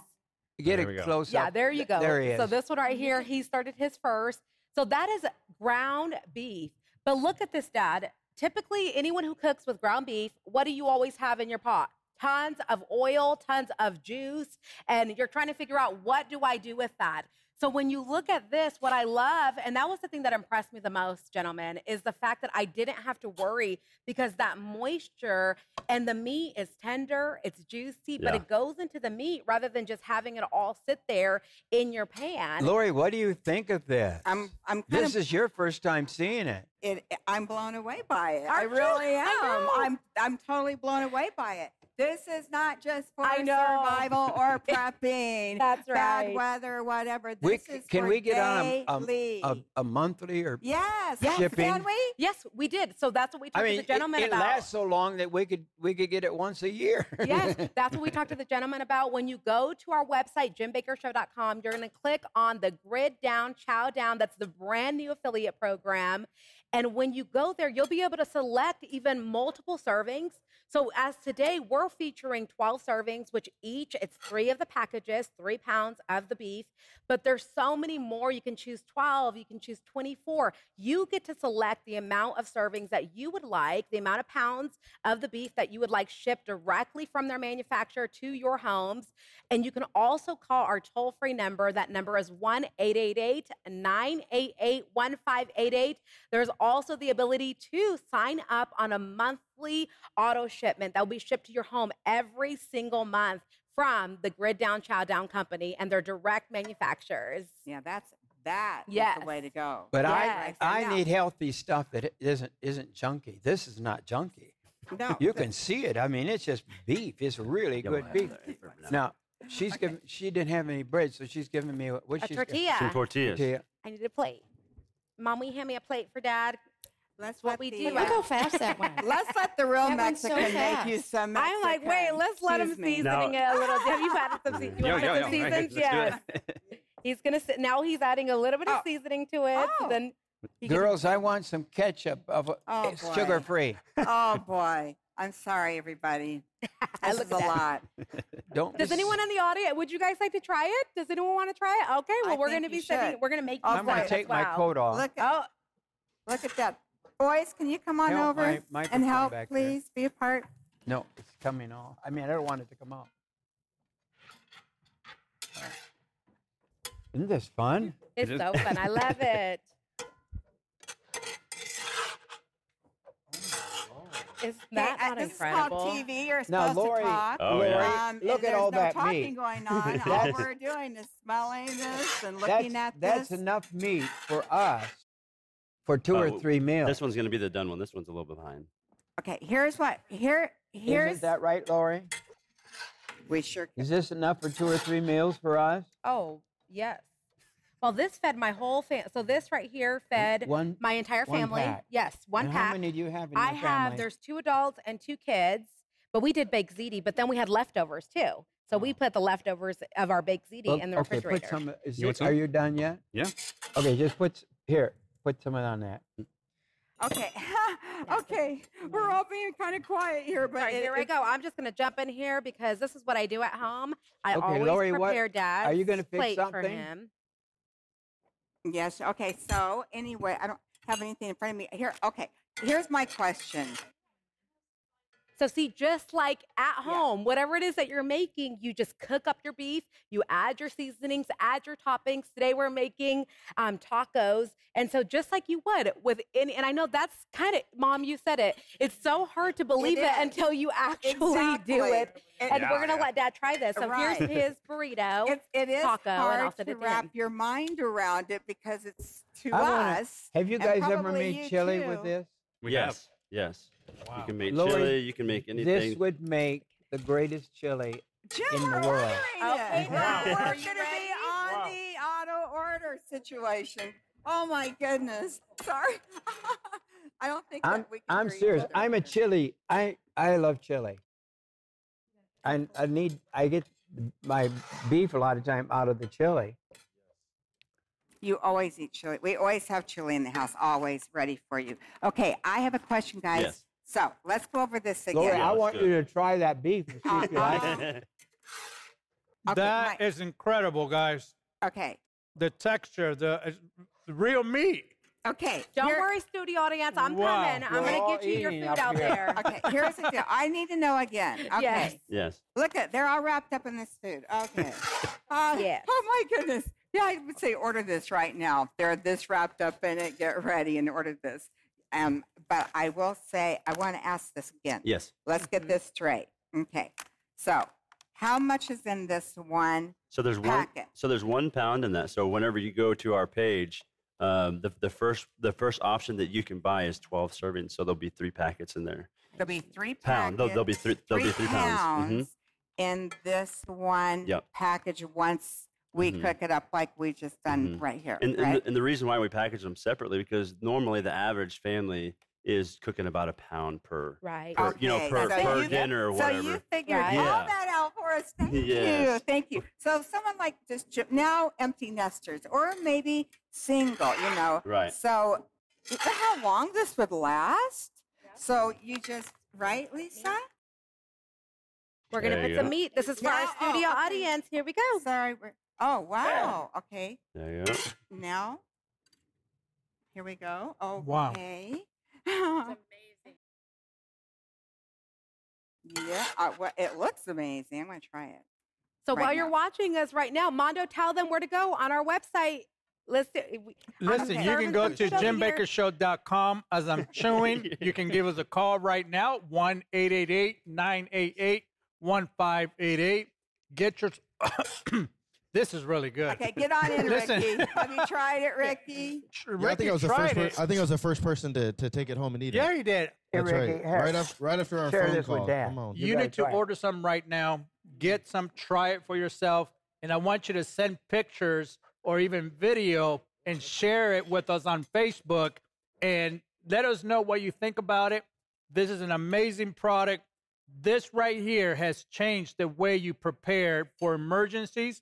Get There it go. close yeah, there you go. There he is. So this one right here, he started his first. So that is ground beef. But look at this, Dad. Typically, anyone who cooks with ground beef, what do you always have in your pot? Tons of oil, tons of juice, and you're trying to figure out what do I do with that. So when you look at this, what I love, and that was the thing that impressed me the most, gentlemen, is the fact that I didn't have to worry because that moisture and the meat is tender, it's juicy, but it goes into the meat rather than just having it all sit there in your pan. Lori, what do you think of this? I'm I'm kind this of is your first time seeing it. it, I'm blown away by it. I Aren't you? really I am. know. I'm I'm totally blown away by it. This is not just for I know. survival or prepping. That's right. Bad right. weather, whatever. This We, is can for we get on a, a, a, a monthly or yes, shipping? Can we? Yes, we did. So that's what we talked I mean, to the gentleman it, it about. lasts so long that we could we could get it once a year. yes, that's what we talked to the gentleman about. When you go to our website, jimbakkershow.com, you're going to click on the Grid Down, Chow Down. That's the brand new affiliate program. And when you go there, you'll be able to select even multiple servings. So as today, we're featuring 12 servings, which each, it's three of the packages, three pounds of the beef. But there's so many more. You can choose 12, you can choose 24. You get to select the amount of servings that you would like, the amount of pounds of the beef that you would like shipped directly from their manufacturer to your homes. And you can also call our toll free number. That number is 1 888 988 1588. There's also the ability to sign up on a monthly auto shipment that will be shipped to your home every single month from the Grid Down Chow Down Company and their direct manufacturers. Yeah, that's that is Yes. the way to go. But Yes. I I Now- need healthy stuff that i- isn't isn't junky. This is not junky. No, You th- can see it. I mean, it's just beef. It's really good beef. have that for now. Now she's giving. She didn't have any bread, so she's giving me what? what A she's tortilla. Some tortillas. Tortilla. I need a plate. Mom, will you hand me a plate for dad? Let's what let we the, do. uh, Look how fast that went. Let's let the real That went so Mexican make you fast. some. I'm like, wait, let's let him Excuse me. seasoning Now- it a little. Have you had some seasoning? You Yo, want yo, some yo, seasons? right, let's yes. He's gonna sit now. He's adding a little bit of Oh. seasoning to it. So Oh. then, he can- Girls, I want some ketchup of a, Oh, it's boy. sugar free. Oh boy, I'm sorry, everybody. This Look is a lot. Don't. Does be anyone in the audience? Would you guys like to try it? Does anyone want to try it? Okay. Well, I we're gonna be you sending. We're gonna make. Oh, you I'm going to take as my well. coat off. Look at Oh, look at that. Boys, can you come on Help over my and help, back there. please? Be a part. No, it's coming off. I mean, I don't want it to come off. Isn't this fun? it's is. so fun. I love it. Is that Okay, uh, not this incredible? is called TV. You're Now, Lori, to talk. Oh, Lori, yeah. Um, look at all there's that no talking meat. going on. all we're doing is smelling this and That's, looking at this. that's enough meat for us for two or Oh, three meals. This one's going to be the done one. This one's a little behind. Okay, here's what. Here, here's. Isn't that right, Lori? we sure. Is this enough for two or three meals for us? Oh yes. Well, this fed my whole family. So this right here fed One. my entire one family. pack. Yes, one and pack. How many do you have in I your have. family? There's two adults and two kids, but we did baked ziti. But then we had leftovers too. So we oh. put the leftovers of our baked ziti Well, in the okay, refrigerator. put some. Is You it- some? Are you done yet? Yeah. Okay, just put here. Put some on that. Okay, okay. We're all being kind of quiet here, but All right, it- here I it- go. I'm just going to jump in here because this is what I do at home. I Okay, always Lori, what- prepare dad's are you gonna fix plate for something? him. Yes. Okay. So anyway, I don't have anything in front of me here. Okay. Here's my question. So see, just like at home, whatever it is that you're making, you just cook up your beef, you add your seasonings, add your toppings. Today we're making um, tacos, and so just like you would with any, and I know that's kind of, mom, you said it. It's so hard to believe it until you actually do Exactly. it. It- And we're gonna yeah. let dad try this. So Right. here's his burrito. It, it is taco, and hard send to wrap him. your mind around it because it's to I wanna- us. Have you guys ever made you chili with this? We yes. Yes. Wow. You can make Lori, chili. You can make anything. This would make the greatest chili. Jim, in the world. ordering Okay, now, We're, are we're you going to be on the auto order situation. Oh my goodness. Sorry. I don't think I'm that we can I'm serious. other. I'm a chili. I I love chili. I I need I get my beef a lot of time out of the chili. You always eat chili. We always have chili in the house, always ready for you. Okay, I have a question, guys. Yes. So let's go over this again. Lori, I want you to try that beef and see if you like it. Uh-uh. That Okay, is incredible, guys. okay. The texture, the, the real meat. Okay. Don't here- worry, studio audience. I'm Wow. coming. I'm We're gonna get you your eating food up out here. there. Okay, here's the deal. I need to know again. Okay. Yes. yes. Look at they're all wrapped up in this food. Okay. Uh, Yes. Oh my goodness. Yeah, I would say order this right now. They're this wrapped up in it. Get ready and order this. Um, but I will say, I want to ask this again. Yes. Let's get this straight. Okay. So, how much is in this one? So there's one. So there's one pound in that. So whenever you go to our page, um, the the first the first option that you can buy is 12 servings. So there'll be three packets in there. There'll be three Pound. There'll, there'll be three. There'll be three pounds. Mhm. in this one Yep. package once we Mhm. cook it up like we just done Mhm. right here. And, and, right? the, and the reason why we package them separately because normally the average family is cooking about a pound per, Right. per you know per, so per you- dinner or whatever. so you figured Right. all Yeah. that out for us. Thank you. Thank you. So someone like just now empty nesters or maybe single, you know. Right. So you know how long this would last? So you just right, Lisa? We're gonna There put you some go. meat. This is for our Yeah, oh, studio okay. audience. Here we go. Sorry. we're- Oh wow. Okay. There you go. Now, here we go. Oh, wow. Okay. yeah, uh, well, it looks amazing. I'm going to try it. So Right while you're watching us right now, Mondo, tell them where to go on our website. Listen, we- I'm Listen, you can go to jimbakkershow.com as I'm chewing. you can give us a call right now, 1 988 1588. Get your. This is really good. Okay, get on in, Ricky. Have you tried it, Ricky? Yeah, I think I was the first. Per- I think I was the first person to, to take it home and eat Yeah, it. he did. That's Ricky, right. here. Right after, right after our phone call. Come on. You You, gotta need to try it. order some right now. Get some, try it for yourself. And I want you to send pictures or even video and share it with us on Facebook and let us know what you think about it. This is an amazing product. This right here has changed the way you prepare for emergencies,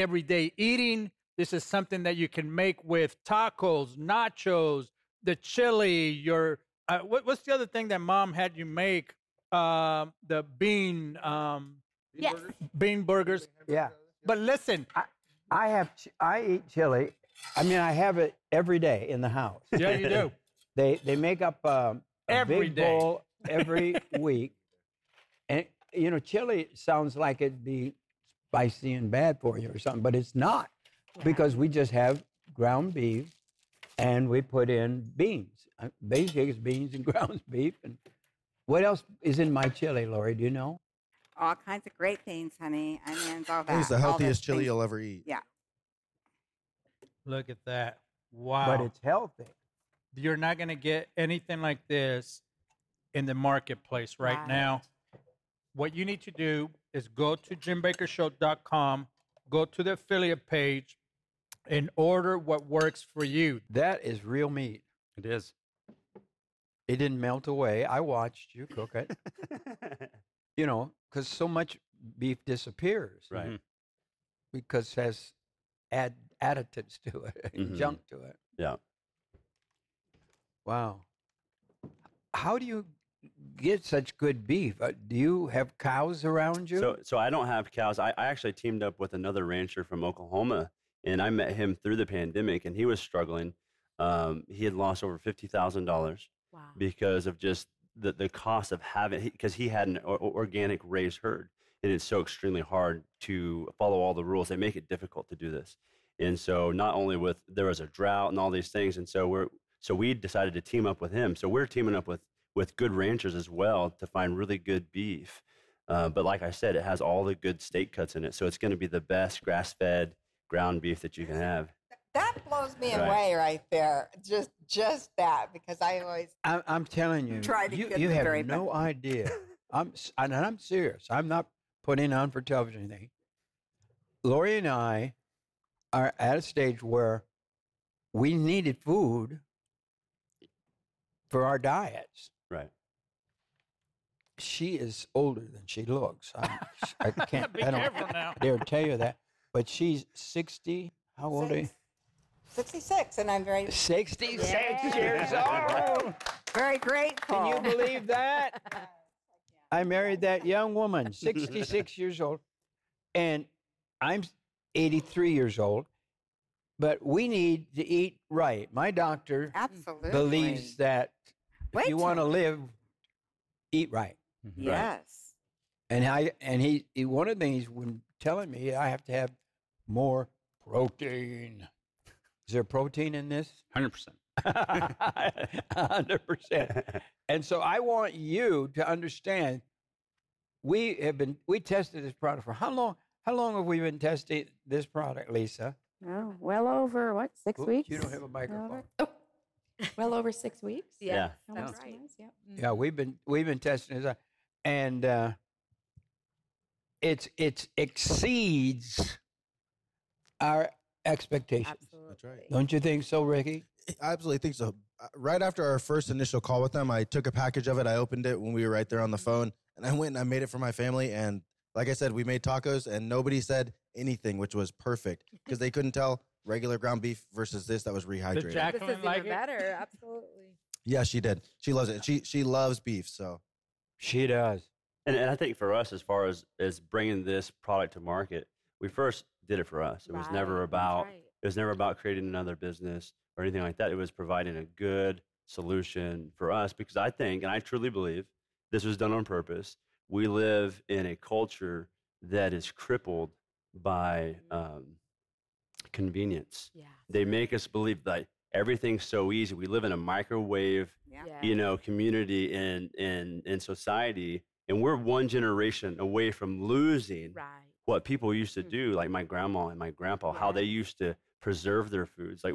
everyday eating. This is something that you can make with tacos, nachos, the chili, your uh, what, what's the other thing that mom had you make? Um, the bean um, Yes. bean burgers. Yeah. But listen, I have ch- I eat chili. I mean, I have it every day in the house. yeah, you do. They they make up um, a Every big day. bowl every week, and you know, chili sounds like it'd be spicy and bad for you or something, but it's not because we just have ground beef and we put in beans. Uh, Basically, it's beans and ground beef. And what else is in my chili, Lori? Do you know? All kinds of great things, honey. Onions, all I that. think it's the healthiest chili things. you'll ever eat. Yeah. Look at that. Wow. But it's healthy. You're not going to get anything like this in the marketplace right, Right. now. What you need to do is go to jimbakkershow.com, go to the affiliate page, and order what works for you. That is real meat. It is. It didn't melt away. I watched you cook it. you know, because so much beef disappears. Right. Mhm. Because it has add additives to it, and Mhm. junk to it. Yeah. Wow. How do you get such good beef? Uh, do you have cows around you? So, so I don't have cows. I, I actually teamed up with another rancher from Oklahoma, and I met him through the pandemic, and he was struggling. Um, he had lost over fifty thousand dollars Wow. because of just the, the cost of having because he had an or, organic raised herd, and it's so extremely hard to follow all the rules. They make it difficult to do this, and so not only with there was a drought and all these things, and so we're so we decided to team up with him. So we're teaming up with with good ranchers as well to find really good beef. Uh, but like I said, it has all the good steak cuts in it, so it's going to be the best grass-fed ground beef that you can have. That blows me Right. away right there. Just just that because I always I'm, I'm telling you, Try to you, get you have very no idea. I'm and I'm serious. I'm not putting on for television anything. Lori and I are at a stage where we needed food for our diets. Right. She is older than she looks. I'm, I can't. Be I don't careful now. dare tell you that. But she's 60. How old are you? 66 and I'm very 66 Yeah. years old. very grateful. Can you believe that? I married that young woman, 66 years old, and I'm 83 years old. But we need to eat right. My doctor Absolutely. believes that if Wait you want to live, eat right. Yes. And I and he, he one of the things when telling me I have to have more protein. Is there protein in this? 100%. Hundred percent. And so I want you to understand. We have been we tested this product for how long? How long have we been testing this product, Lisa? Oh, well over what six Oops, weeks? You don't have a microphone. Oh, well over six weeks. Yeah. Almost that's two right. months, Yep. Mm. Yeah, we've been we've been testing this, out, and uh, it's it exceeds our expectations. Absolutely. That's right. Don't you think so, Ricky? I absolutely think so. Uh, Right after our first initial call with them, I took a package of it. I opened it when we were right there on the phone, and I went and I made it for my family. And like I said, we made tacos, and nobody said anything, which was perfect because they couldn't tell regular ground beef versus this that was rehydrated. Did Jack- This is like even it? better. Absolutely. yeah, she did. She loves it. She she loves beef. So She does. And, and I think for us, as far as as bringing this product to market, we first did it for us. It was never about right. it was never about creating another business or anything like that. It was providing a good solution for us because I think and I truly believe this was done on purpose. We live in a culture that is crippled by um, convenience. Yeah. They make us believe that everything's so easy. We live in a microwave Yeah. Yeah. you know community and in in society and we're one generation away from losing Right. what people used to Mhm. do like my grandma and my grandpa how they used to preserve their foods like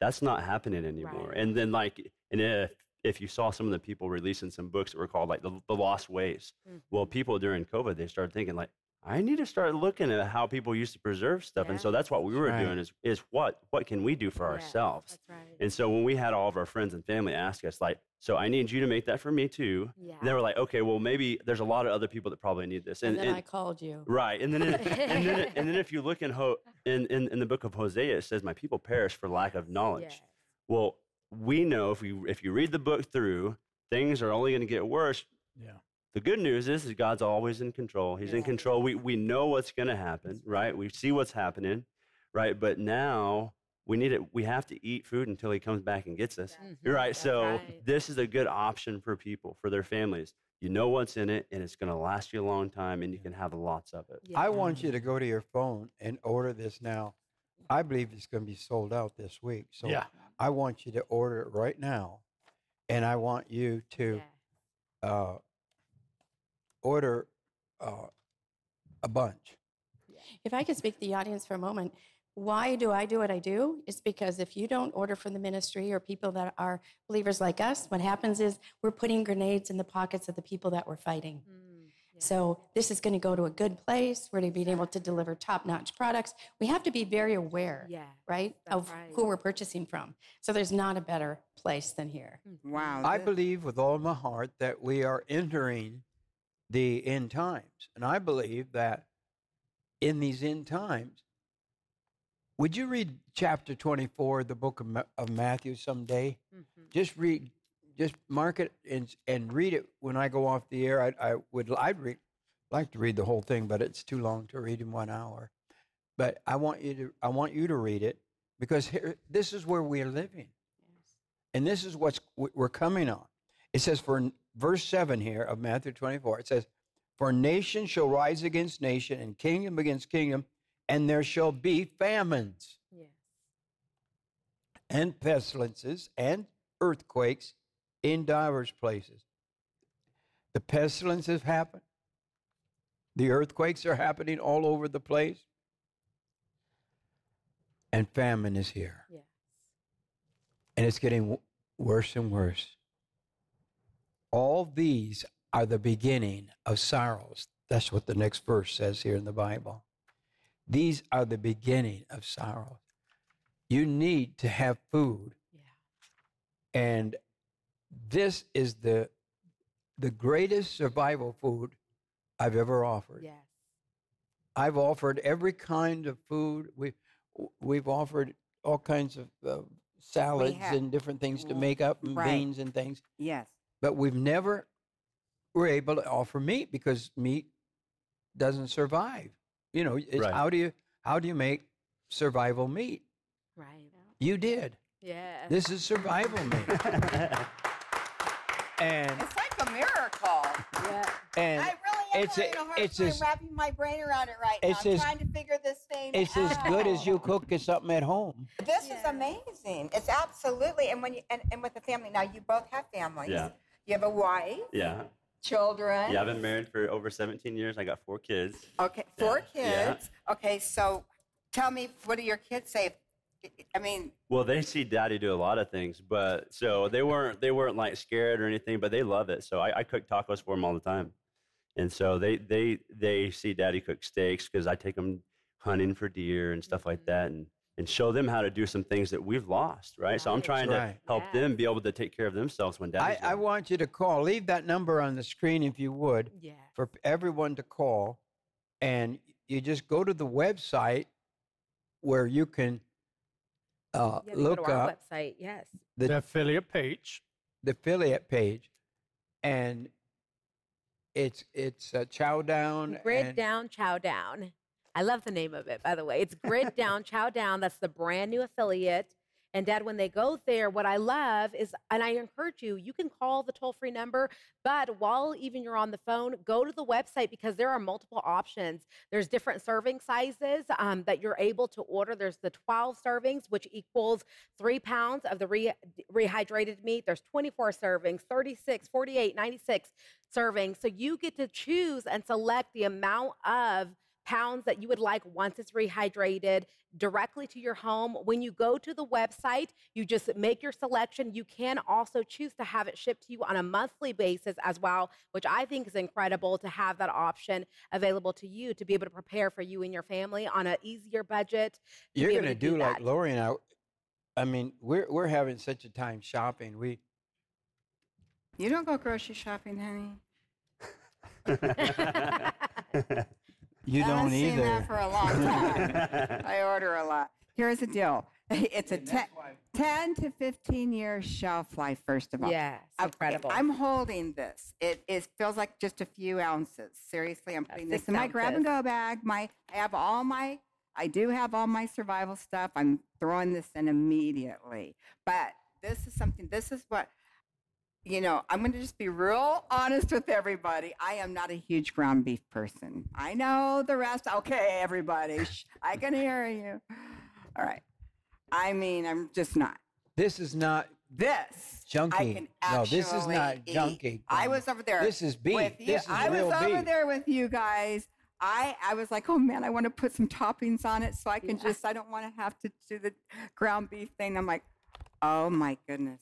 that's not happening anymore Right. and then like and if if you saw some of the people releasing some books that were called like the, the lost ways well Mhm. people during covid they started thinking like i need to start looking at how people used to preserve stuff and so that's what we were Right. doing is is what what can we do for Yes, ourselves That's right. and so when we had all of our friends and family ask us, like, so I need you to make that for me too. yeah. And they were like, okay, well, maybe there's a lot of other people that probably need this. And, And, then and- I called you. right. And then, in, and then, and then if you look in, Ho, in, in, in the book of Hosea, it says, my people perish for lack of knowledge. Yes. Well, we know if you, if you read the book through, things are only going to get worse. Yeah. The good news is, is God's always in control. He's in control. We, we know what's going to happen, right? We see what's happening, right? But now we need it. We have to eat food until he comes back and gets us. Mhm. Right. That's So right. this is a good option for people, for their families. You know what's in it, and it's going to last you a long time, and you can have lots of it. I want you to go to your phone and order this now. I believe it's going to be sold out this week. So Yeah. I want you to order it right now. And I want you to Yeah. uh, order uh, a bunch. If I could speak to the audience for a moment, why do I do what I do? It's because if you don't order from the ministry or people that are believers like us, what happens is we're putting grenades in the pockets of the people that we're fighting. Mm, yeah. So this is going to go to a good place. We're going to be able to deliver top-notch products. We have to be very aware, Yeah. right, of right. who we're purchasing from. So there's not a better place than here. Wow. I believe with all my heart that we are entering the end times. And I believe that in these end times, would you read chapter 24 of the book of, Ma- of Matthew someday? Mhm. Just read, just mark it and, and read it when I go off the air. I, I would I'd read, like to read the whole thing, but it's too long to read in one hour. But I want you to I want you to read it because here, this is where we are living. And this is what's w- we're coming on. It says for verse 7 here of Matthew 24, it says, For nation shall rise against nation and kingdom against kingdom, and there shall be famines Yes. and pestilences and earthquakes in divers places. The pestilences happen. The earthquakes are happening all over the place. And famine is here. Yes. And it's getting w- worse and worse. All these are the beginning of sorrows. That's what the next verse says here in the Bible. These are the beginning of sorrows. You need to have food. Yeah. And this is the the greatest survival food I've ever offered. Yes. I've offered every kind of food. We we've offered all kinds of uh, salads and different things to make up and Right. beans and things, Yes. But we've never were able to offer meat because meat doesn't survive. You know, it's Right. how do you how do you make survival meat? Right. You did. Yeah. This is survival meat. and It's like a miracle. yeah. and I really It's having a- a hard it's time as- wrapping my brain around it right It's now. I'm as- trying to figure this thing It's out. It's as good as you cooking something at home. This is amazing. It's absolutely, and when you and, and with the family. Now you both have families. Yeah. You have a wife, Yeah. children. Yeah, I've been married for over 17 years. I got four kids. Okay, four Yeah. kids. Okay, so tell me, what do your kids say? I mean, Well, they see daddy do a lot of things, but so they weren't they weren't like scared or anything, but they love it. So I, I cook tacos for them all the time, and so they they they see daddy cook steaks because I take them hunting for deer and stuff like mm-hmm. that, and and show them how to do some things that we've lost, right? So I'm trying Right. to help them be able to take care of themselves when I, I want you to call. Leave that number on the screen if you would Yeah. for everyone to call. And you just go to the website where you can uh, Yeah, they go look to our up website. Yes. the, The affiliate page. the affiliate page. And it's it's uh, Chow Down. Grid and- Down, Chow Down. I love the name of it, by the way. It's Grid Down, Chow Down. That's the brand new affiliate. And Dad, when they go there, what I love is, and I encourage you, you can call the toll free number, but while even you're on the phone, go to the website because there are multiple options. There's different serving sizes um, that you're able to order. There's the 12 servings, which equals three pounds of the re- rehydrated meat. There's 24 servings, 36, 48, 96 servings. So you get to choose and select the amount of pounds that you would like once it's rehydrated directly to your home. When you go to the website, you just make your selection. You can also choose to have it shipped to you on a monthly basis as well, which I think is incredible to have that option available to you to be able to prepare for you and your family on an easier budget. to You're going to to do like that. Lori and I. I mean, we're we're having such a time shopping. We you don't go grocery shopping, honey. you I don't haven't seen that for a long time. I order a lot. Here's the deal. It's a 10, 10 to 15 year shelf life, first of all. Yes, I'm- incredible. I'm holding this. It is feels like just a few ounces. Seriously, I'm putting this six in my grab and go bag. My I have all my I do have all my survival stuff. I'm throwing this in immediately. But this is something this is what you know, I'm going to just be real honest with everybody. I am not a huge ground beef person. I know the rest. Okay, everybody. Shh, I can hear you. All right. I mean, I'm just not. This is not This I junky. can No, this is not eat. junky. I was over there. This is beef. with you. This is I real was over beef. there with you guys. I, I was like, oh man, I want to put some toppings on it so I can Yeah. just, I don't want to have to do the ground beef thing. I'm like, oh my goodness.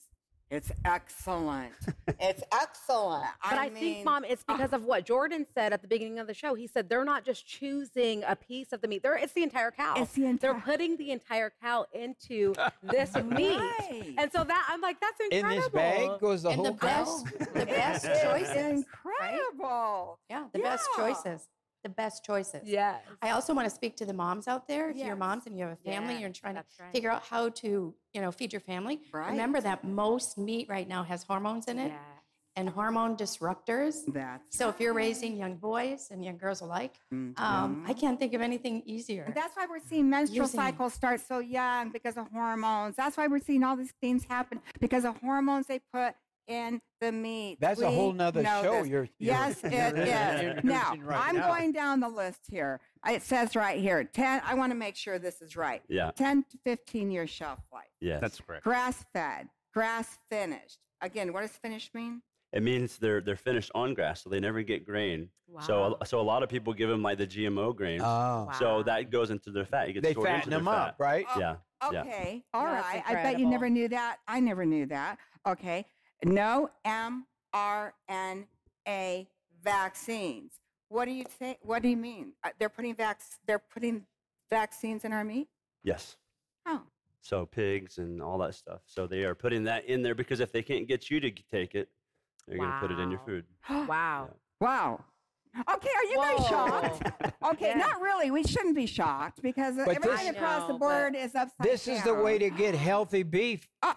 It's excellent. it's excellent. But I, mean, think, Mom, it's ah. because of what Geordan said at the beginning of the show. He said they're not just choosing a piece of the meat; they're it's the entire cow. It's the entire. They're putting the entire cow into this meat, Right. and so that I'm like, that's incredible. In incredible. this bag goes the and whole the best, cow. the best It's choices. incredible. Yeah, the best choices. The best choices. Yeah. I also want to speak to the moms out there. If Yes. you're moms and you have a family, Yes, you're trying to right. figure out how to, you know, feed your family. Remember that most meat right now has hormones in it and hormone disruptors. That's So if you're raising young boys and young girls alike, um, Mhm. I can't think of anything easier. And that's why we're seeing menstrual Using- cycles start so young because of hormones. That's why we're seeing all these things happen because of hormones they put in the meat. That's a whole nother show you're- you're- yes, it you're is. Now, right I'm now. going down the list here. It says right here, 10, I want to make sure this is right. Yeah. 10 to 15 year shelf life. Yes. That's correct. Grass fed, grass finished. Again, what does finished mean? It means they're they're finished on grass, so they never get grain. So Wow. a- so a lot of people give them like the GMO grains. Oh. So that goes into their fat. It gets They stored into fatten their them fat. up, right? Oh, Yeah. Yeah. Okay, all That's right. I bet you never knew that. I never knew that. Okay, no mRNA vaccines. What do you say? What do you mean? Uh, They're putting vac- They're putting vaccines in our meat. Yes. Oh, So pigs and all that stuff. So they are putting that in there because if they can't get you to take it, they're going to put it in your food. Wow. wow. Okay, are you guys shocked? Okay, Yeah. not really. We shouldn't be shocked because But everything this- across the No, but board is upside This is the way to get healthy beef Uh,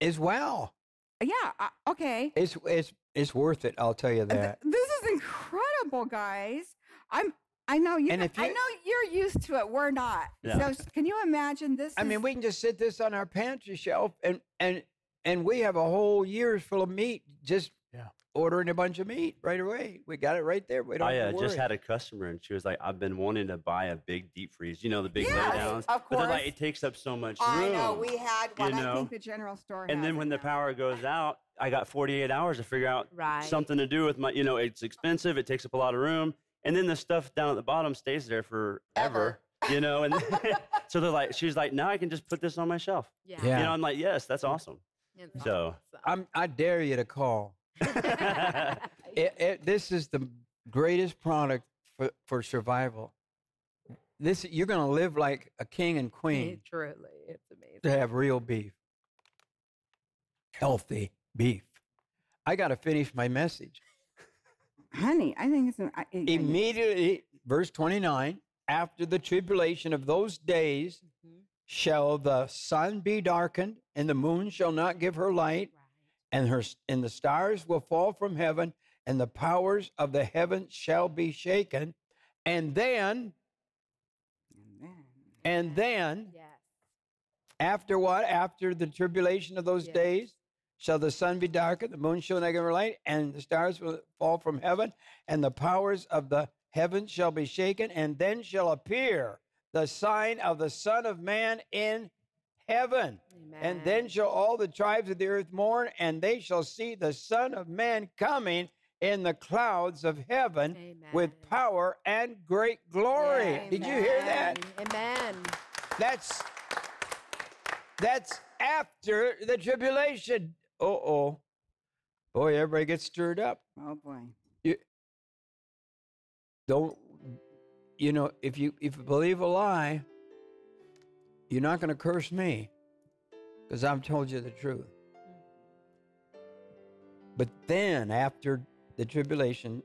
as well. Yeah. Uh, okay. It's it's it's worth it. I'll tell you Th- that. This is incredible, guys. I'm. I know you. If I know you're used to it. We're not. Yeah. So can you imagine this? I is- mean, we can just sit this on our pantry shelf, and and and we have a whole year's full of meat. Just. Ordering a bunch of meat right away. We got it right there. We don't I uh, just had a customer, and she was like, "I've been wanting to buy a big deep freeze. You know, the big Yes, laydowns. of But they're like, it takes up so much I room. know we had you one. I know? think the general store. and has then it when the now. power goes out, I got 48 hours to figure out Right. something to do with my. You know, it's expensive. It takes up a lot of room, and then the stuff down at the bottom stays there forever. Ever. You know, and so they're like, she's like, now I can just put this on my shelf. Yeah. Yeah. You know, I'm like, yes, that's awesome. It's So- I'm, I dare you to call. Awesome. It, it, this is the greatest product for, for survival. This you're going to live like a king and queen Truly, it's amazing. to have real beef, healthy beef. I got to finish my message. honey, I think it's an, I, I- Immediately, verse 29 after the tribulation of those days Mhm. shall the sun be darkened, and the moon shall not give her light, and her and the stars will fall from heaven, and the powers of the heavens shall be shaken. And then, and then, Yes. after what? After the tribulation of those Yes. days, shall the sun be darkened, the moon shall not give her light, and the stars will fall from heaven, and the powers of the heavens shall be shaken, and then shall appear the sign of the Son of Man in heaven. And then shall all the tribes of the earth mourn, and they shall see the Son of Man coming in the clouds of heaven with power and great glory. Did you hear that? Amen. That's that's after the tribulation. Uh oh. Boy, everybody gets stirred up. oh boy. You Don't you know, if you if you believe a lie, you're not gonna curse me. Because I've told you the truth. But then after the tribulation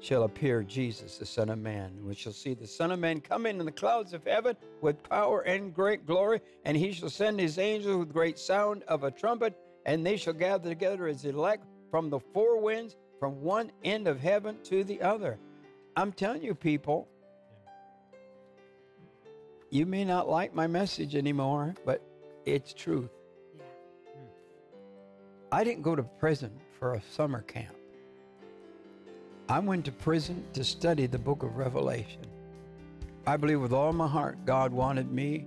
shall appear Jesus, the Son of Man. We shall see the Son of Man coming in the clouds of heaven with power and great glory, and he shall send his angels with great sound of a trumpet, and they shall gather together his elect from the four winds, from one end of heaven to the other. I'm telling you, people, you may not like my message anymore, but it's truth. Yeah. I didn't go to prison for a summer camp. I went to prison to study the book of Revelation. I believe with all my heart God wanted me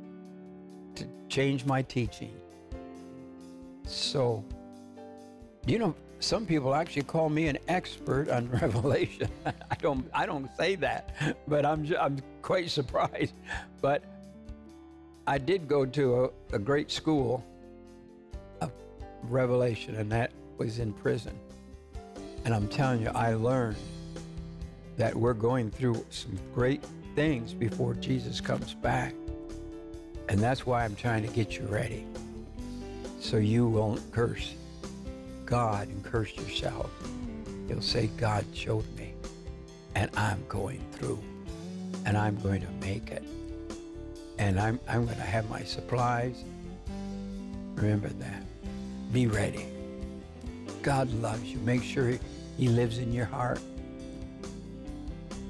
to change my teaching. So, you know, some people actually call me an expert on Revelation. I don't I don't say that, but I'm I'm quite surprised. But I did go to a, a great school of Revelation, and that was in prison. And I'm telling you, I learned that we're going through some great things before Jesus comes back. And that's why I'm trying to get you ready. So you won't curse God and curse yourself. You'll say, God showed me, and I'm going through, and I'm going to make it. And I'm, I'm going to have my supplies. Remember that. Be ready. God loves you. Make sure he, he lives in your heart.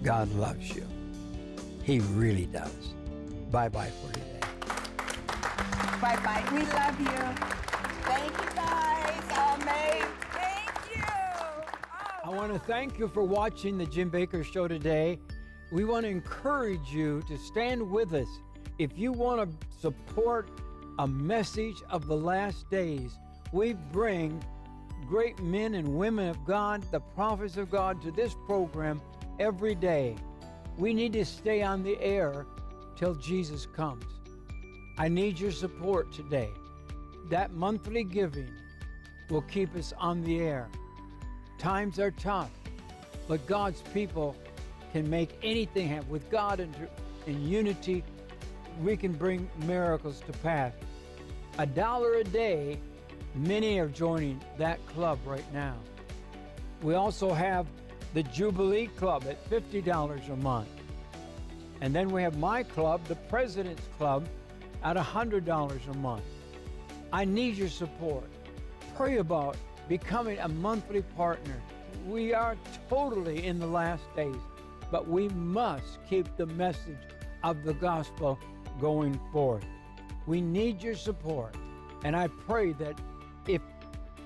God loves you. He really does. Bye bye for today. Bye bye. We love you. Thank you guys. Amazing. Thank you. Oh, I want to thank you for watching the Jim Bakker Show today. We want to encourage you to stand with us. If you want to support a message of the last days, we bring great men and women of God, the prophets of God, to this program every day. We need to stay on the air till Jesus comes. I need your support today. That monthly giving will keep us on the air. Times are tough, but God's people can make anything happen. With God and in unity, we can bring miracles to pass. A dollar a day, many are joining that club right now. We also have the Jubilee Club at $50 a month. And then we have my club, the President's Club, at $100 a month. I need your support. Pray about becoming a monthly partner. We are totally in the last days, but we must keep the message of the gospel going forth. We need your support. And I pray that if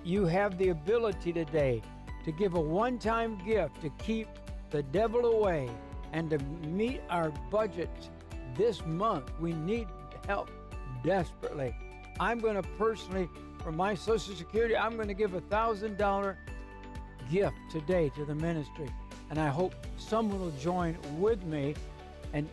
you have the ability today to give a one time gift to keep the devil away and to meet our budget this month. We need help desperately. I'm going to personally, for my Social Security, I'm going to give a thousand dollar gift today to the ministry. And I hope someone will join with me and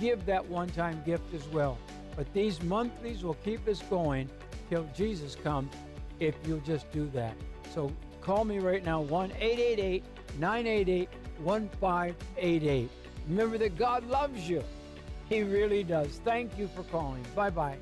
give that one time gift as well. But these monthlies will keep us going till Jesus comes if you'll just do that. So call me right now 1 888 988 1588. Remember that God loves you. He really does. Thank you for calling. Bye bye.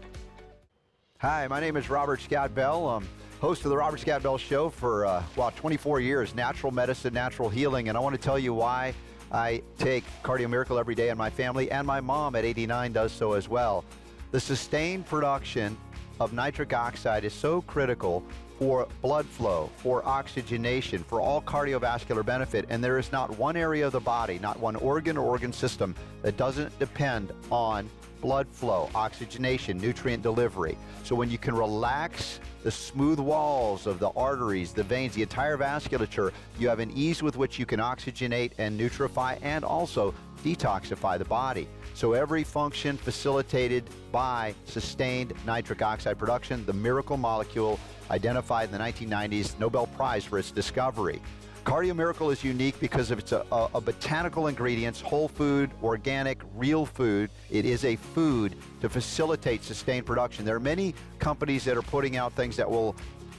Hi, my name is Robert Scott Bell. I'm host of the Robert Scott Bell Show for, uh, well, 24 years, natural medicine, natural healing. And I want to tell you why I take Cardio Miracle every day, and my family and my mom at 89 does so as well. The sustained production of nitric oxide is so critical for blood flow, for oxygenation, for all cardiovascular benefit. And there is not one area of the body, not one organ or organ system that doesn't depend on blood flow, oxygenation, nutrient delivery. So when you can relax the smooth walls of the arteries, the veins, the entire vasculature, you have an ease with which you can oxygenate and nutrify and also detoxify the body. So every function facilitated by sustained nitric oxide production, the miracle molecule identified in the 1990s, Nobel Prize for its discovery. Cardio Miracle is unique because of its a, a, a, botanical ingredients, whole food, organic, real food. It is a food to facilitate sustained production. There are many companies that are putting out things that will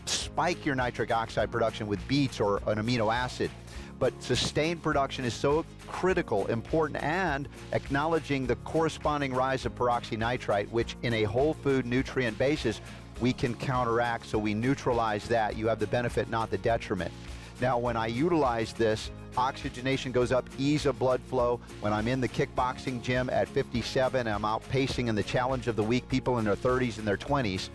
spike your nitric oxide production with beets or an amino acid. But sustained production is so critical, important, and acknowledging the corresponding rise of peroxynitrite, which in a whole food nutrient basis, we can counteract. So we neutralize that. You have the benefit, not the detriment. Now, when I utilize this, oxygenation goes up, ease of blood flow. When I'm in the kickboxing gym at 57, I'm outpacing in the challenge of the week, people in their 30s and their 20s.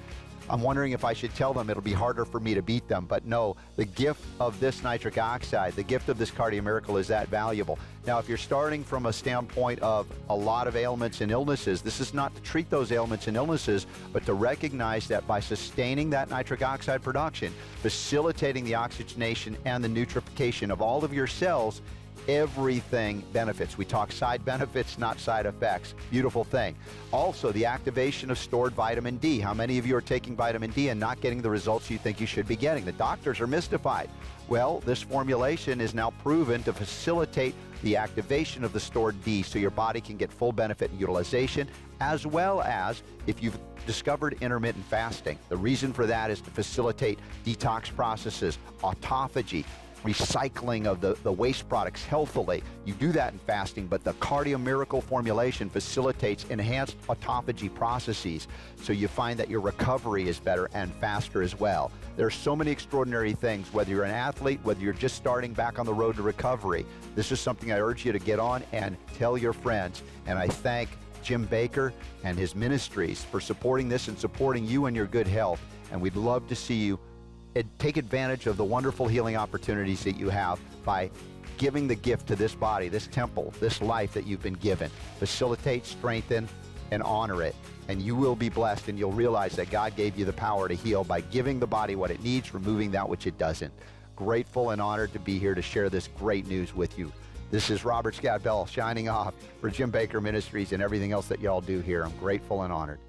I'm wondering if I should tell them it'll be harder for me to beat them. But no, the gift of this nitric oxide, the gift of this cardio miracle is that valuable. Now, if you're starting from a standpoint of a lot of ailments and illnesses, this is not to treat those ailments and illnesses, but to recognize that by sustaining that nitric oxide production, facilitating the oxygenation and the nutrification of all of your cells, everything benefits. We talk side benefits, not side effects. Beautiful thing. Also, the activation of stored vitamin D. How many of you are taking vitamin D and not getting the results you think you should be getting? The doctors are mystified. Well, this formulation is now proven to facilitate the activation of the stored D so your body can get full benefit and utilization, as well as if you've discovered intermittent fasting. The reason for that is to facilitate detox processes, autophagy, recycling of the, the waste products healthily. You do that in fasting, but the Cardio Miracle formulation facilitates enhanced autophagy processes. So you find that your recovery is better and faster as well. There are so many extraordinary things, whether you're an athlete, whether you're just starting back on the road to recovery. This is something I urge you to get on and tell your friends. And I thank Jim Bakker and his ministries for supporting this and supporting you and your good health. And we'd love to see you take advantage of the wonderful healing opportunities that you have by giving the gift to this body, this temple, this life that you've been given. Facilitate, strengthen, and honor it. And you will be blessed, and you'll realize that God gave you the power to heal by giving the body what it needs, removing that which it doesn't. Grateful and honored to be here to share this great news with you. This is Robert Scott Bell shining off for Jim Bakker Ministries and everything else that y'all do here. I'm grateful and honored.